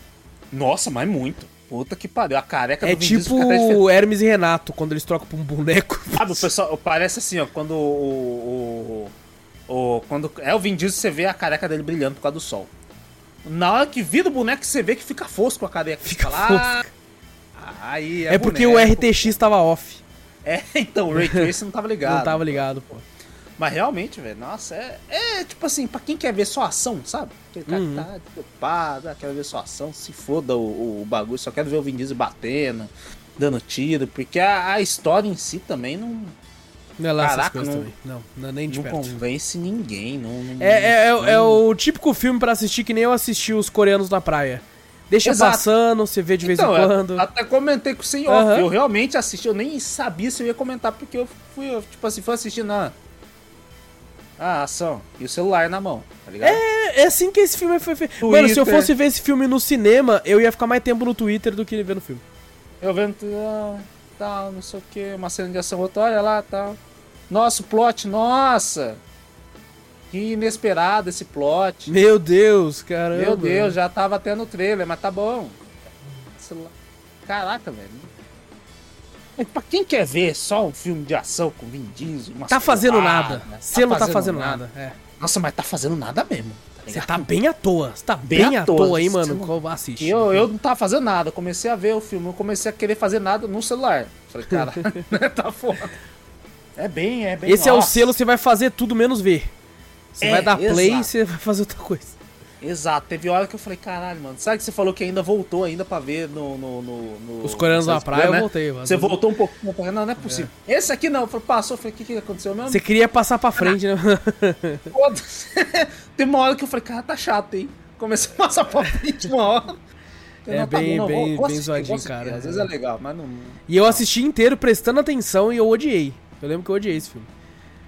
Nossa, mas muito. Puta que pariu, a careca é do Vin tipo o Hermes e Renato, quando eles trocam pra um boneco. Ah, o pessoal, parece assim, ó, quando o, o, o, Quando é o Vin Diesel, você vê a careca dele brilhando por causa do sol. Na hora que vira o boneco, você vê que fica fosco a careca. Fica lá. Ah, aí é, é porque o RTX tava off. É, [laughs] então, o Ray Tracing não tava ligado. não tava ligado, pô. Mas realmente, velho, nossa, é, é tipo assim, pra quem quer ver só ação, sabe? Aquele cara uhum. que tá preocupado, ah, quer ver só ação, se foda o, o, bagulho, só quero ver o Vin Diesel batendo, dando tiro, porque a, a história em si também não. Não é lá Caraca, não, também. Não, não, é nem de não perto. convence ninguém. Não, não é, é, é, é, o típico filme para assistir que nem eu assisti os coreanos na praia. Deixa Exato. passando, você vê de vez então, em quando. Até comentei com o senhor. Uhum. Eu realmente assisti, eu nem sabia se eu ia comentar, porque eu fui, tipo assim, fui assistindo na ah, ação. E o celular na mão, tá ligado? É, é assim que esse filme foi feito. Twitter. Mano, se eu fosse ver esse filme no cinema, eu ia ficar mais tempo no Twitter do que ver no filme. Eu vendo ah, tal, não sei o que, uma cena de ação, olha lá, tal. Nossa, o plot, nossa! Que inesperado esse plot. Meu Deus, caramba. Meu Deus, já tava até no trailer, mas tá bom. Caraca, velho. Pra quem quer ver só um filme de ação com Vin Diesel, Tá fazendo nada. Tá Selo tá fazendo, tá fazendo nada. nada. É. Nossa, mas tá fazendo nada mesmo. Você tá, tá bem à toa. Você tá bem, bem à toa, toa aí, mano. Não... Assiste. Eu, eu não tava fazendo nada. Comecei a ver o filme. Eu comecei a querer fazer nada no celular. Falei, cara, [laughs] tá foda. [laughs] É bem, é bem. Esse nossa. é o selo, você vai fazer tudo menos ver. Você é, vai dar play e você vai fazer outra coisa. Exato, teve hora que eu falei, caralho, mano, sabe que você falou que ainda voltou ainda pra ver no. no, no, no Os coreanos na praia, né? eu voltei. Mas... Você voltou um pouco Não, não é possível. É. Esse aqui não, passou, eu falei, o que, que aconteceu mesmo? Você queria passar pra frente, né? [laughs] Tem uma hora que eu falei, cara, tá chato, hein? Comecei a passar pra frente uma hora. É bem, bom, bem, bem zoadinho, cara. Às vezes é legal, mas não. E eu assisti inteiro prestando atenção e eu odiei. Eu lembro que eu odiei esse filme.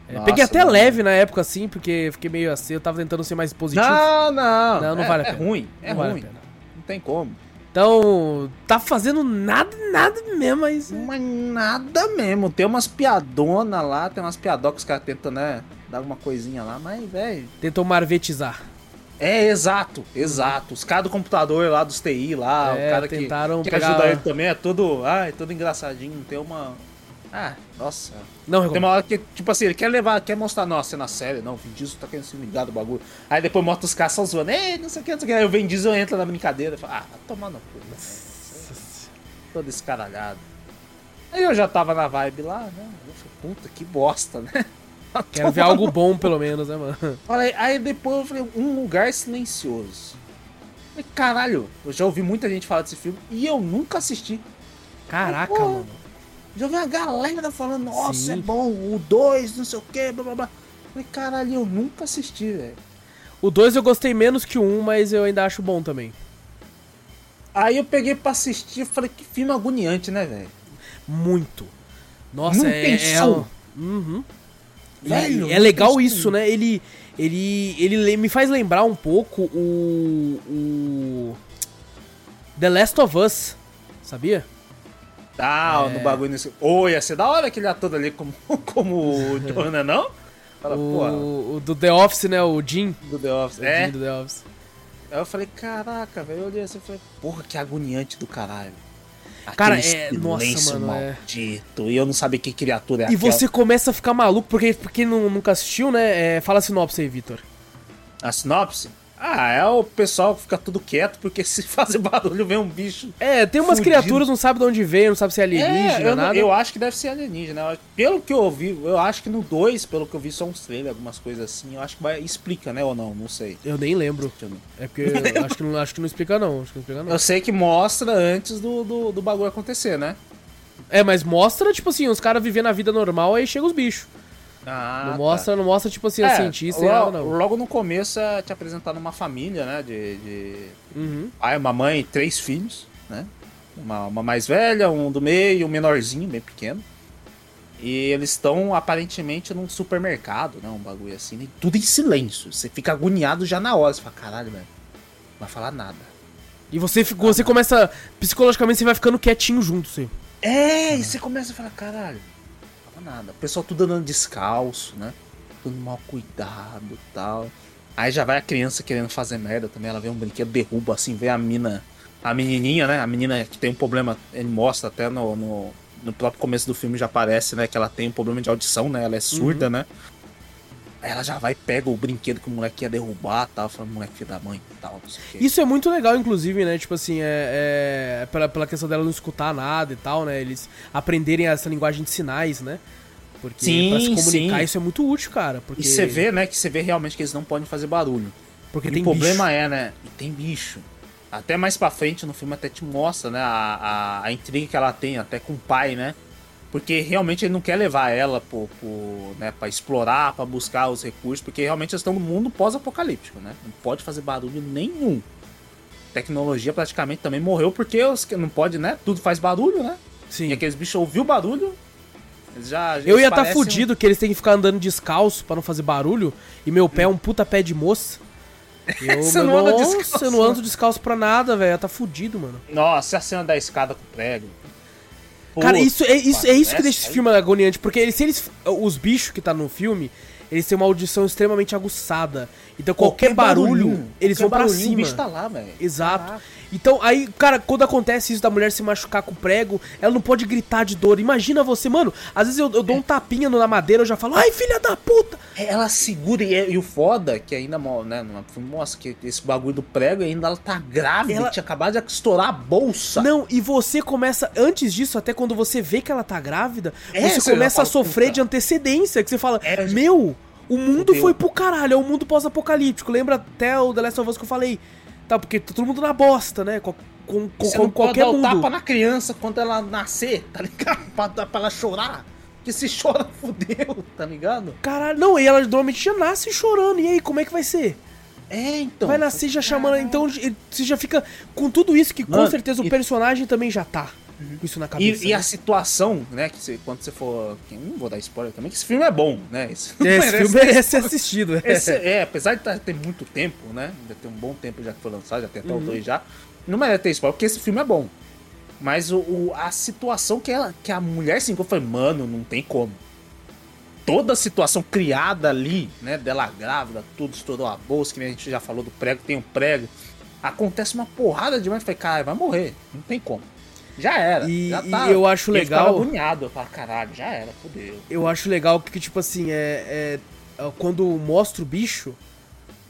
É, Nossa, peguei até leve na época, assim, porque fiquei meio assim, eu tava tentando ser mais positivo. Não, não. Não, não é, vale a é pena. É ruim, é não ruim. Vale não tem como. Então, tá fazendo nada, nada mesmo, mas. Mas nada mesmo. Tem umas piadonas lá, tem umas piadocas que os caras tentam, né? Dar alguma coisinha lá, mas, velho. Tentou marvetizar. É, exato, exato. Os caras do computador lá, dos TI lá, é, o cara que, que pegar... ajuda ele também é todo. Ai, todo engraçadinho. Tem uma. Ah, nossa. Não, Tem uma hora que, tipo assim, ele quer levar, quer mostrar, nossa, cena séria, não, o Vin Diesel tá querendo se ligar do bagulho. Aí depois mostra os caras só zoando, ei, não sei o que, não sei o que. Aí o Vin Diesel entra na brincadeira e fala, ah, vai tomar no cu, né? Todo escaralhado. Aí eu já tava na vibe lá, né? Eu falei, puta, que bosta, né? [laughs] Quero ver algo bom, pelo menos, né, mano? Falei, aí depois eu falei, um lugar silencioso. Falei, caralho, eu já ouvi muita gente falar desse filme e eu nunca assisti. Caraca, falei, mano. Já vi uma galera falando, nossa, é Sim. é bom, o 2, não sei o que, blá blá blá. Falei, caralho, eu nunca assisti, velho. O 2 eu gostei menos que o 1, um, mas eu ainda acho bom também. Aí eu peguei pra assistir e falei, que filme agoniante, né, velho? Muito. Nossa, não é. é uhum. Velho, é legal isso, né? Ele, ele, ele me faz lembrar um pouco o, o The Last of Us, sabia? Ah, é... no bagulho nesse. Oh, ia ser da hora aquele ator ali como, [laughs] como o Jonah, não? Fala, o, o, do The Office, né? O Jim. Do The Office, o é. Jim do The Office. Aí eu falei, caraca, velho. Eu olhei assim e falei, porra, que agoniante do caralho. Cara, é. Nossa, mano. Maldito. É... E eu não sabia que criatura é E aquela. você começa a ficar maluco, porque quem nunca assistiu, né? É... Fala a sinopse aí, Vitor. A sinopse? Ah, é o pessoal que fica tudo quieto, porque [laughs] se fazer barulho vem um bicho. É, tem umas fudido. criaturas, não sabe de onde veio, não sabe se é alienígena, é, eu, nada. Eu acho que deve ser alienígena. Pelo que eu ouvi, eu acho que no 2, pelo que eu vi, são uns trailers, algumas coisas assim. Eu acho que vai, explica, né, ou não, não sei. Eu nem lembro. É porque eu [laughs] acho que, não, acho que não explica não, acho que não explica não. Eu sei que mostra antes do, do, do bagulho acontecer, né? É, mas mostra, tipo assim, os caras vivendo a vida normal, aí chega os bichos. Ah, não mostra, tá. não mostra tipo assim, é, a cientista logo, não. Logo no começo é te apresentar numa família, né? De, de uhum. pai, uma mãe, três filhos, né? Uma, uma mais velha, um do meio e um menorzinho, bem pequeno. E eles estão aparentemente num supermercado, né? Um bagulho assim, né? tudo em silêncio. Você fica agoniado já na hora. Você fala, caralho, velho, não vai falar nada. E você, você começa. Psicologicamente você vai ficando quietinho junto, sim. É, e você começa a falar, caralho nada. O pessoal tudo andando descalço, né? Tudo mal cuidado tal. Aí já vai a criança querendo fazer merda também. Ela vê um brinquedo, derruba assim, vê a mina. A menininha, né? A menina que tem um problema, ele mostra até no, no, no próprio começo do filme já aparece, né? Que ela tem um problema de audição, né? Ela é surda, uhum. né? Aí ela já vai pega o brinquedo que o moleque ia derrubar tal, falando, moleque filho da mãe tal, não sei o quê. Isso é muito legal, inclusive, né? Tipo assim, é, é pela, pela questão dela não escutar nada e tal, né? Eles aprenderem essa linguagem de sinais, né? Porque sim, pra se comunicar sim. isso é muito útil, cara. Porque... E você vê, né, que você vê realmente que eles não podem fazer barulho. Porque e tem o problema bicho. é, né? E tem bicho. Até mais pra frente no filme até te mostra, né? A, a, a intriga que ela tem até com o pai, né? Porque realmente ele não quer levar ela pro, pro, né, pra explorar, para buscar os recursos, porque realmente eles estão no mundo pós-apocalíptico, né? Não pode fazer barulho nenhum. Tecnologia praticamente também morreu porque os, não pode, né? Tudo faz barulho, né? Sim. E aqueles bichos ouviu barulho, já, eu ia estar tá fudido um... que eles têm que ficar andando descalço para não fazer barulho. E meu pé é um puta pé de moça. [laughs] Eu, você não anda descalço. Eu não ando descalço pra nada, velho. Tá fudido, mano. Nossa, a cena da escada com prego. Cara, isso é isso, é isso que deixa esse filme agoniante. Porque se eles. Os bichos que tá no filme, eles têm uma audição extremamente aguçada. Então qualquer, qualquer barulho, eles vão pra cima. O bicho tá lá, velho. Exato. Caraca. Então, aí, cara, quando acontece isso da mulher se machucar com prego, ela não pode gritar de dor. Imagina você, mano, às vezes eu, eu dou um tapinha na madeira, eu já falo, ai, filha da puta! É, ela segura, e, é, e o foda, que ainda, né, mostra que esse bagulho do prego ainda ela tá grávida, ela... tinha acabado de estourar a bolsa. Não, e você começa, antes disso, até quando você vê que ela tá grávida, é, você começa a sofrer puta. de antecedência, que você fala, é, meu... O mundo foi pro caralho, é o um mundo pós-apocalíptico. Lembra até o The Last of Us que eu falei? Tá, porque tá todo mundo na bosta, né? Com, com, com, não qualquer pode dar o tapa na criança quando ela nascer, tá ligado? [laughs] pra, pra ela chorar. Porque se chora, [laughs] fudeu, tá ligado? Caralho, não, e ela normalmente já nasce chorando. E aí, como é que vai ser? É, então. Vai nascer já chamando. Então você já fica com tudo isso que Mano, com certeza o personagem também já tá. Uhum. Com isso na cabeça. E, né? e, a situação, né? Que você, quando você for. Não vou dar spoiler também, que esse filme é bom, né? Esse, [laughs] é, esse filme merece ser assistido. É. Esse, é, apesar de tá, ter muito tempo, né? Ainda tem um bom tempo já que foi lançado, já tem até uhum. o 2 já. Não merece ter spoiler, porque esse filme é bom. Mas o, o, a situação que, ela, que a mulher se encontra, foi, mano, não tem como. Toda a situação criada ali, né? Dela grávida, tudo estourou a bolsa, que a gente já falou do prego, tem um prego. Acontece uma porrada de mãe, foi, cara, vai morrer, não tem como. Já era. E, já tá. e eu acho legal. Eu agoniado, eu falo, caralho, já era, fodeu. Eu acho legal que, tipo assim, é, é quando mostra o bicho,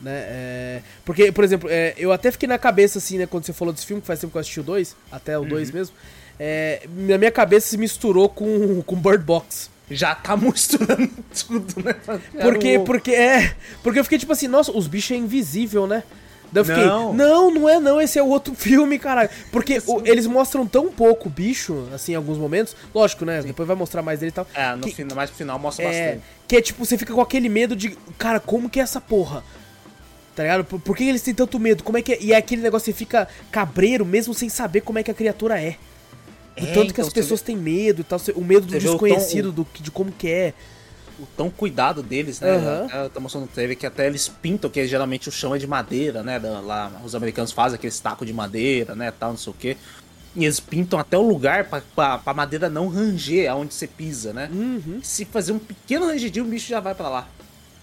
né? É, porque, por exemplo, é, eu até fiquei na cabeça, assim, né, quando você falou desse filme, que faz tempo que eu assisti o 2, até o 2 uhum. mesmo. É, na minha cabeça se misturou com, com Bird Box. Já tá misturando [laughs] tudo, né? Porque, porque, é. Porque eu fiquei tipo assim, nossa, os bichos é invisível, né? Daí eu fiquei, não. não, não é não, esse é o outro filme, caralho. Porque o, eles mostram tão pouco bicho, assim, em alguns momentos. Lógico, né? Sim. Depois vai mostrar mais dele e tal. É, no que, final, mais pro final mostra é, bastante. Que é tipo, você fica com aquele medo de, cara, como que é essa porra? Tá ligado? Por, por que eles têm tanto medo? Como é que é? E é aquele negócio, você fica cabreiro mesmo sem saber como é que a criatura é. é tanto então, que as pessoas vê... têm medo e tal, o medo do desconhecido, tom, do, de como que é o tão cuidado deles, né? Uhum. Tá mostrando teve que até eles pintam, que geralmente o chão é de madeira, né? Lá os americanos fazem aqueles tacos de madeira, né? Tal, não sei o quê. E eles pintam até o lugar pra, pra, pra madeira não ranger aonde você pisa, né? Uhum. Se fazer um pequeno rangidinho, o bicho já vai para lá.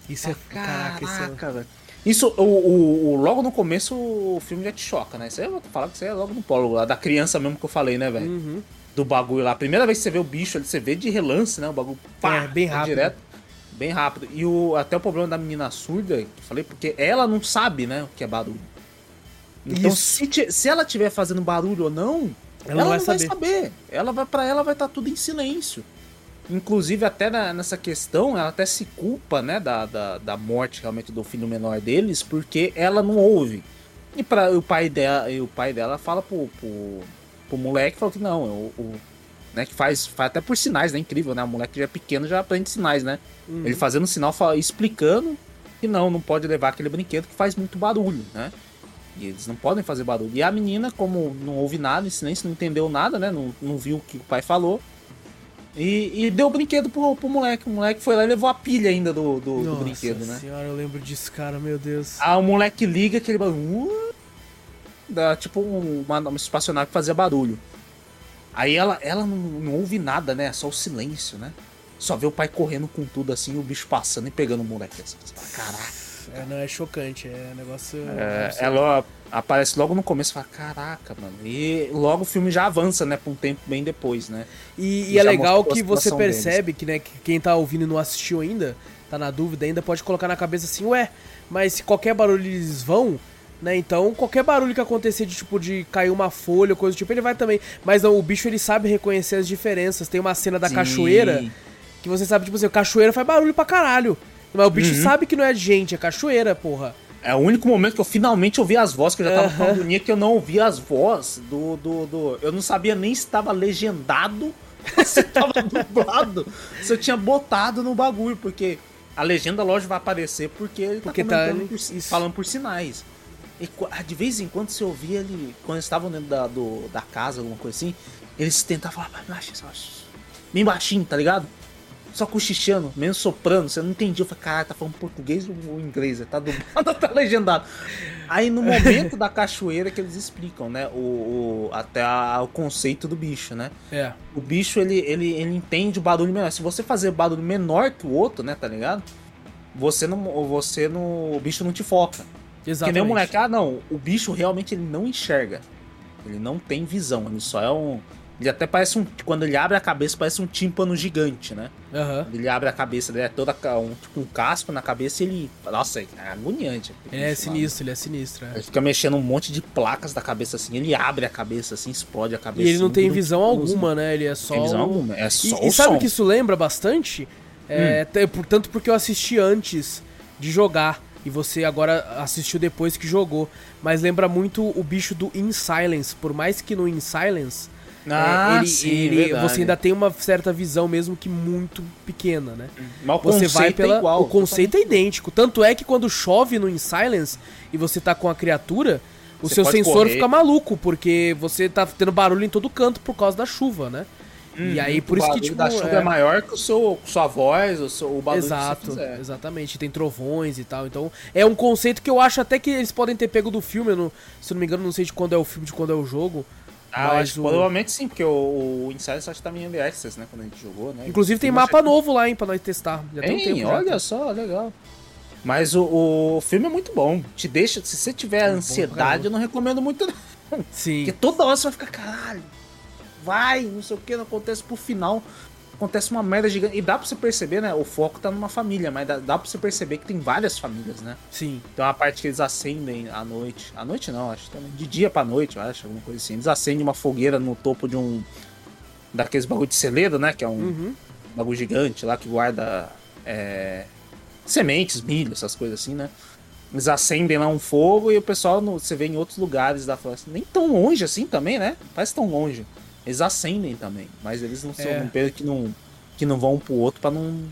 Isso é. Caraca, caraca isso é... Isso, o, o, o, logo no começo, o filme já te choca, né? Isso aí eu vou falar que isso é logo no prólogo, lá da criança mesmo que eu falei, né, velho? Uhum. Do bagulho lá. A primeira vez que você vê o bicho, você vê de relance, né? O bagulho pá, é, bem rápido. direto. Bem rápido. E o, até o problema da menina surda, que eu falei, porque ela não sabe, né, o que é barulho. Então, se, se ela estiver fazendo barulho ou não, ela, ela não vai, saber. vai saber. Ela vai para ela vai estar tá tudo em silêncio. Inclusive, até na, nessa questão, ela até se culpa, né, da, da, da, morte realmente do filho menor deles, porque ela não ouve. E para o pai dela, e o pai dela fala pro, pro, pro moleque, falou que não, o né? Que faz, faz até por sinais, né? Incrível, né? O moleque já é pequeno já aprende sinais, né? Uhum. Ele fazendo sinal, explicando que não, não pode levar aquele brinquedo que faz muito barulho, né? E eles não podem fazer barulho. E a menina, como não ouve nada, em silêncio, não entendeu nada, né? Não, não viu o que o pai falou. E, e deu o brinquedo pro, pro moleque. O moleque foi lá e levou a pilha ainda do, do, Nossa do brinquedo, né? senhora, eu lembro disso, cara, meu Deus. Ah, o moleque liga aquele barulho. Uh, dá tipo uma, uma espaçonave que fazia barulho. Aí ela, ela não, não ouve nada, né? Só o silêncio, né? Só vê o pai correndo com tudo assim, o bicho passando e pegando o moleque. Assim, caraca. É, não, é chocante, é negócio. É, ela aparece logo no começo e fala, caraca, mano. E logo o filme já avança, né, pra um tempo bem depois, né? E, e é legal que você percebe deles. que, né, que quem tá ouvindo e não assistiu ainda, tá na dúvida ainda, pode colocar na cabeça assim, ué, mas se qualquer barulho eles vão, né? Então, qualquer barulho que acontecer de tipo de cair uma folha ou coisa do tipo, ele vai também. Mas não, o bicho ele sabe reconhecer as diferenças. Tem uma cena da Sim. cachoeira que você sabe, tipo assim, cachoeira faz barulho pra caralho. Mas o bicho uhum. sabe que não é de gente, é cachoeira, porra. É o único momento que eu finalmente ouvi as vozes, que eu já tava uhum. com agonia que eu não ouvia as vozes do, do, do. Eu não sabia nem se tava legendado [laughs] se tava [laughs] dublado. se eu tinha botado no bagulho, porque a legenda, lógico, vai aparecer porque ele porque tá, tá por, falando por sinais. E de vez em quando você ouvia ele, quando eles estavam dentro da, do, da casa, alguma coisa assim, eles tentavam falar bem baixinho, tá ligado? Só cochichando, mesmo soprando, você não entendia. Eu falei, caralho, tá falando português ou inglês? Tá dublado [laughs] tá legendado. Aí no momento da cachoeira que eles explicam, né? O, o até a, o conceito do bicho, né? É. O bicho, ele, ele, ele entende o barulho menor. Se você fazer barulho menor que o outro, né, tá ligado? Você não. Você não. O bicho não te foca. Exatamente. Que nem o moleque, ah não, o bicho realmente ele não enxerga. Ele não tem visão, ele só é um. Ele até parece um. Quando ele abre a cabeça, parece um tímpano gigante, né? Uhum. Ele abre a cabeça, ele é toda um, tipo, um casco na cabeça e ele. Nossa, é agoniante. Ele é sinistro, ele é sinistro. É. Ele fica mexendo um monte de placas da cabeça assim, ele abre a cabeça assim, explode a cabeça. E ele não tem visão alguma, né? Ele é só. Tem visão alguma, é só. E, e sabe o que isso lembra bastante? É, hum. Portanto, porque eu assisti antes de jogar e você agora assistiu depois que jogou. Mas lembra muito o bicho do In Silence. Por mais que no In Silence Ah, ele, sim, ele você ainda tem uma certa visão, mesmo que muito pequena, né? Mas o você vai pela. É igual, o conceito é idêntico. Tanto é que quando chove no In Silence e você tá com a criatura, o você seu sensor correr. fica maluco, porque você tá tendo barulho em todo canto por causa da chuva, né? Hum, e aí, por isso que, tipo. da chuva é... é, maior que o seu, sua voz, o, seu, o barulho Exato, que você fizer. exatamente. Tem trovões e tal. Então, é um conceito que eu acho até que eles podem ter pego do filme. Eu não, se eu não me engano, não sei de quando é o filme, de quando é o jogo. Ah, mas o... provavelmente sim, porque o, o Inside acho que tá em Access, né? Quando a gente jogou, né? Inclusive tem mapa novo lá, hein, pra nós testar. Já tem, tem um tempo, olha já. só, legal. Mas o, o filme é muito bom. Te deixa, se você tiver é ansiedade, eu não recomendo muito não. Sim. Porque toda hora você vai ficar, caralho, vai, não sei o que, não acontece pro final. Acontece uma merda gigante. E dá pra você perceber, né? O foco tá numa família, mas dá, dá pra você perceber que tem várias famílias, né? Sim. Tem uma parte que eles acendem à noite. À noite não, acho também. De dia pra noite, eu acho, alguma coisa assim. Eles acendem uma fogueira no topo de um. Daqueles bagulho de celeiro, né? Que é um uhum. bagulho gigante lá que guarda. É, sementes, milho, essas coisas assim, né? Eles acendem lá um fogo e o pessoal no, você vê em outros lugares da floresta. Nem tão longe assim também, né? Parece tão longe. Eles acendem também, mas eles não são é. que não que não vão um pro outro para não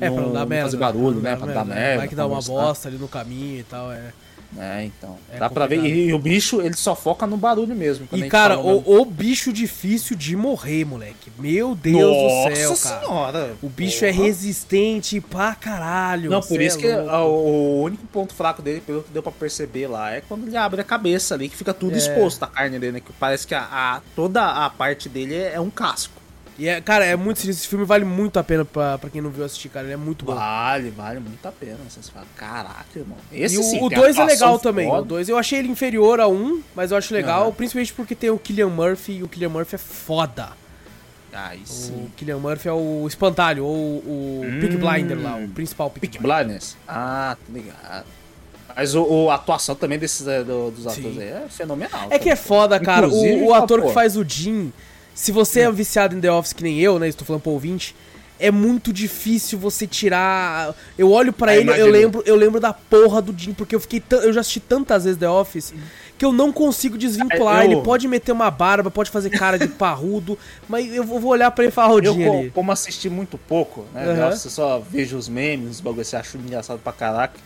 é, não, pra não dar merda, fazer barulho, né? Pra não dar merda. Vai que dá uma bosta ali no caminho e tal, é. É, então. É dá complicado. pra ver. E, e, o bicho, ele só foca no barulho mesmo. E, cara, o, o, bicho difícil de morrer, moleque. Meu Deus Nossa do céu, cara. senhora. O bicho é Porra. é resistente pra caralho. Não, por isso é que o único ponto fraco dele, pelo que deu pra perceber lá, é quando ele abre a cabeça ali, que fica tudo é. exposto a carne dele, né? Que parece que a, a toda a parte dele é, é um casco. E é, cara, é muito. Esse filme vale muito a pena pra, pra quem não viu assistir, cara. Ele é muito bom. Vale, vale muito a pena. Você fala, caraca, irmão. Esse e sim, o 2 é legal também. Foda. O 2 eu achei ele inferior a 1, um, mas eu acho legal, uhum. principalmente porque tem o Killian Murphy e o Killian Murphy é foda. Ah, sim. O Killian Murphy é o espantalho, ou o hum, Peak Blinder lá, o principal Peak, Peak Blinders. Ah, tá ligado. Mas o, o, a atuação também desses é, do, dos atores aí é fenomenal. É que é foda, cara. o, o ator que faz o Jim se você é viciado em The Office que nem eu, né? Estou falando pro ouvinte. É muito difícil você tirar. Eu olho para ah, ele, eu lembro, eu lembro da porra do Jim, porque eu fiquei eu já assisti tantas vezes The Office que eu não consigo desvincular. É, eu... Ele pode meter uma barba, pode fazer cara de parrudo, [laughs] mas eu vou olhar para ele e falar rodinha ali. Como assisti muito pouco, né? Uhum. The Office, só vejo os memes, os bagulho, você acha engraçado pra caraca.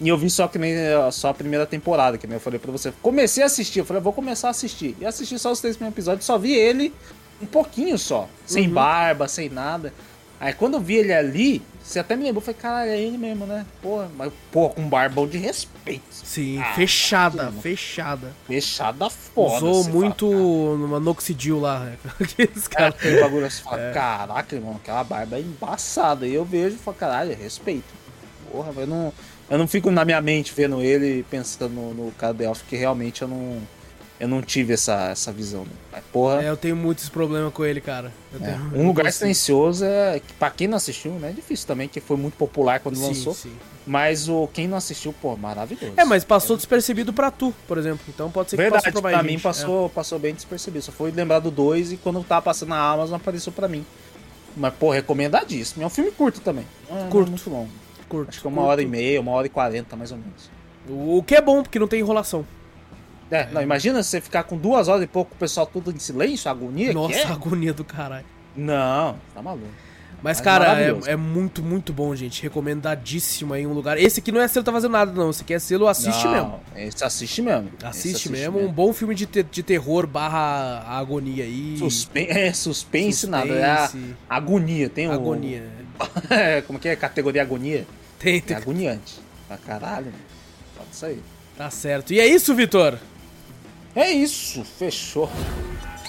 E eu vi só que nem só a primeira temporada, que nem eu falei pra você. Comecei a assistir, eu falei, vou começar a assistir. E assisti só os três primeiros episódios, só vi ele um pouquinho só. Sem uhum. barba, sem nada. Aí quando eu vi ele ali, você até me lembrou, falei, caralho, é ele mesmo, né? Porra, mas, porra, com barbão de respeito. Sim, ah, fechada, fechada. Fechada foda. Usou muito fala, numa Noxidil lá, né? [laughs] Aqueles caras. É, bagulho assim, fala, é. caraca, irmão, aquela barba é embaçada. E eu vejo e falo, caralho, é respeito. Porra, eu não eu não fico na minha mente vendo ele pensando no, no cara The Office, que realmente eu não, eu não tive essa, essa visão. Né? Mas, porra. É, eu tenho muitos problemas com ele, cara. É. Um Lugar Silencioso é. Pra quem não assistiu, né? É difícil também, que foi muito popular quando sim, lançou. Sim. Mas o quem não assistiu, pô, maravilhoso. É, mas passou é. despercebido pra tu, por exemplo. Então pode ser que Verdade, passou pra, pra mim passou, é. passou bem despercebido. Só foi lembrar do 2 e quando tava passando na Amazon apareceu pra mim. Mas, pô, recomendadíssimo. É um filme curto também. É, curto. muito longo curto. Acho que é uma curto. hora e meia, uma hora e quarenta, mais ou menos. O que é bom, porque não tem enrolação. É, é. não, imagina você ficar com duas horas e pouco, o pessoal tudo em silêncio, agonia. Nossa, é? agonia do caralho. Não, tá maluco. Mas, Mas cara, é, é, muito, muito bom, gente. Recomendadíssimo aí um lugar. Esse aqui não é selo tá fazendo nada, não. Esse aqui é selo assiste não, mesmo. Esse assiste mesmo. Assiste, assiste mesmo. mesmo. Um bom filme de, te de terror barra agonia aí. Suspen é, suspense, suspense, nada. É a agonia. Tem um. Agonia. [laughs] Como que é? Categoria agonia? Tem, tem. É agoniante. Pra caralho, mano. Pode sair. Tá certo. E é isso, Vitor? É isso. Fechou.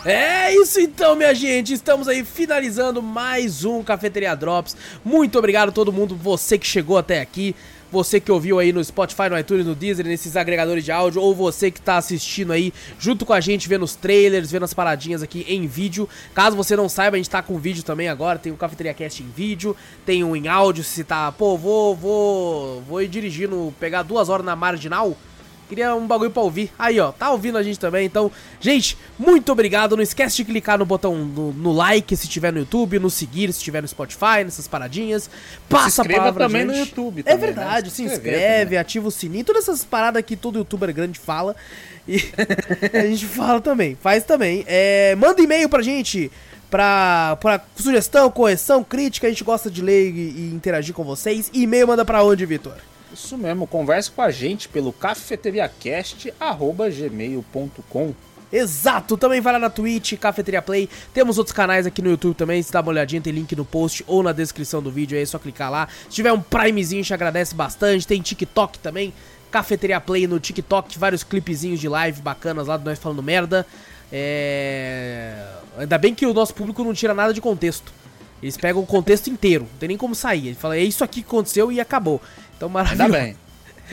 É isso então, minha gente. Estamos aí finalizando mais um Cafeteria Drops. Muito obrigado a todo mundo, você que chegou até aqui. Você que ouviu aí no Spotify, no iTunes, no Deezer, nesses agregadores de áudio, ou você que tá assistindo aí junto com a gente, vendo os trailers, vendo as paradinhas aqui em vídeo. Caso você não saiba, a gente tá com vídeo também agora, tem o Cafeteria Cast em vídeo, tem um em áudio, se tá, pô, vou, vou, vou ir dirigindo, pegar duas horas na marginal, Queria um bagulho pra ouvir. Aí, ó, tá ouvindo a gente também. Então, gente, muito obrigado. Não esquece de clicar no botão no, no like se tiver no YouTube, no seguir se tiver no Spotify, nessas paradinhas. Passa a palavra também no YouTube. É também, é verdade, né? se, se inscreve, ativa o sininho, todas essas paradas que todo youtuber grande fala. E [laughs] a gente fala também, faz também. É, manda e-mail pra gente pra, pra sugestão, correção, crítica, a gente gosta de ler e, e interagir com vocês. E-mail manda pra onde, Vitor? Isso mesmo, converse com a gente pelo cafeteriacast.gmail.com Exato, também vai lá na Twitch, Cafeteria Play. Temos outros canais aqui no YouTube também. Se dá uma olhadinha, tem link no post ou na descrição do vídeo aí, é só clicar lá. Se tiver um Primezinho, gente agradece bastante. Tem TikTok também, Cafeteria Play no TikTok, vários clipezinhos de live bacanas lá de nós falando merda. É. Ainda bem que o nosso público não tira nada de contexto. Eles pegam o contexto inteiro, não tem nem como sair. Ele fala, é isso aqui que aconteceu e acabou. Então, maravilhoso. Ainda bem.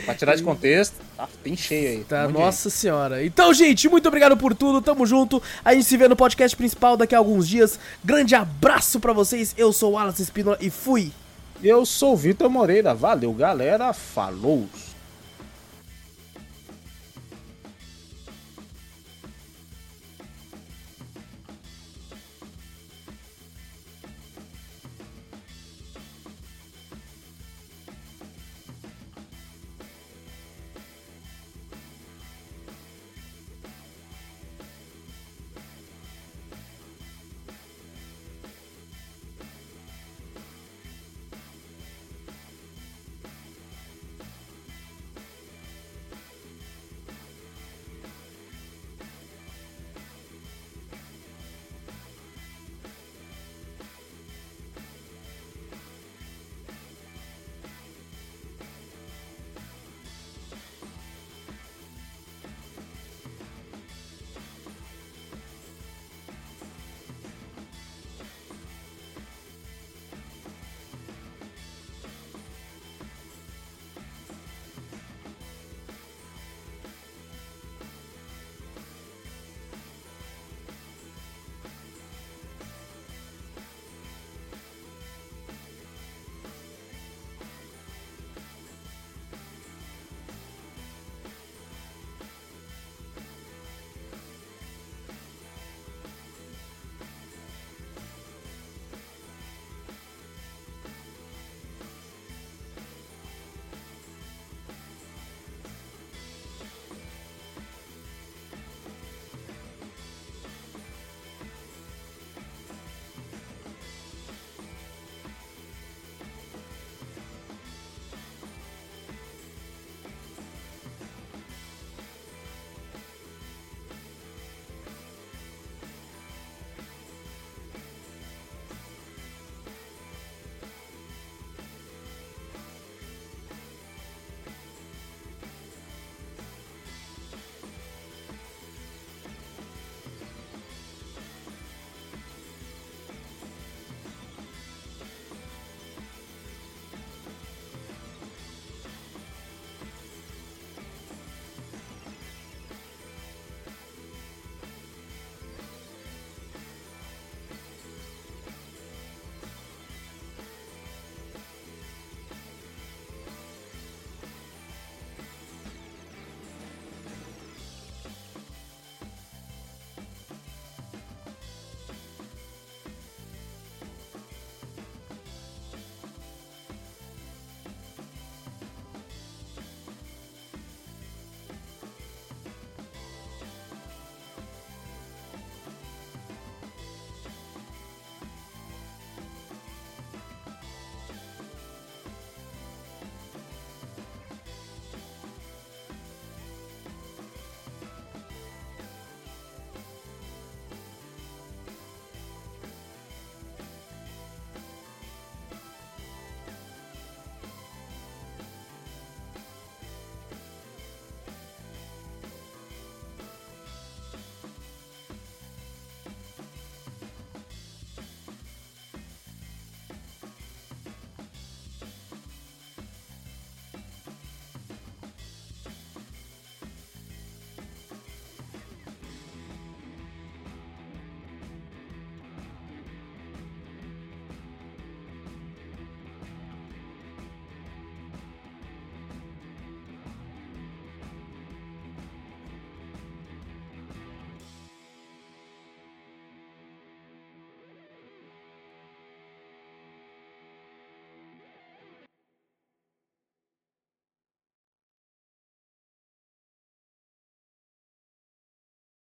Pra tirar de contexto, tá bem cheio aí. Tá, nossa senhora. Então, gente, muito obrigado por tudo. Tamo junto. A gente se vê no podcast principal daqui a alguns dias. Grande abraço para vocês. Eu sou o Wallace Espínola e fui. Eu sou o Vitor Moreira. Valeu, galera. Falou.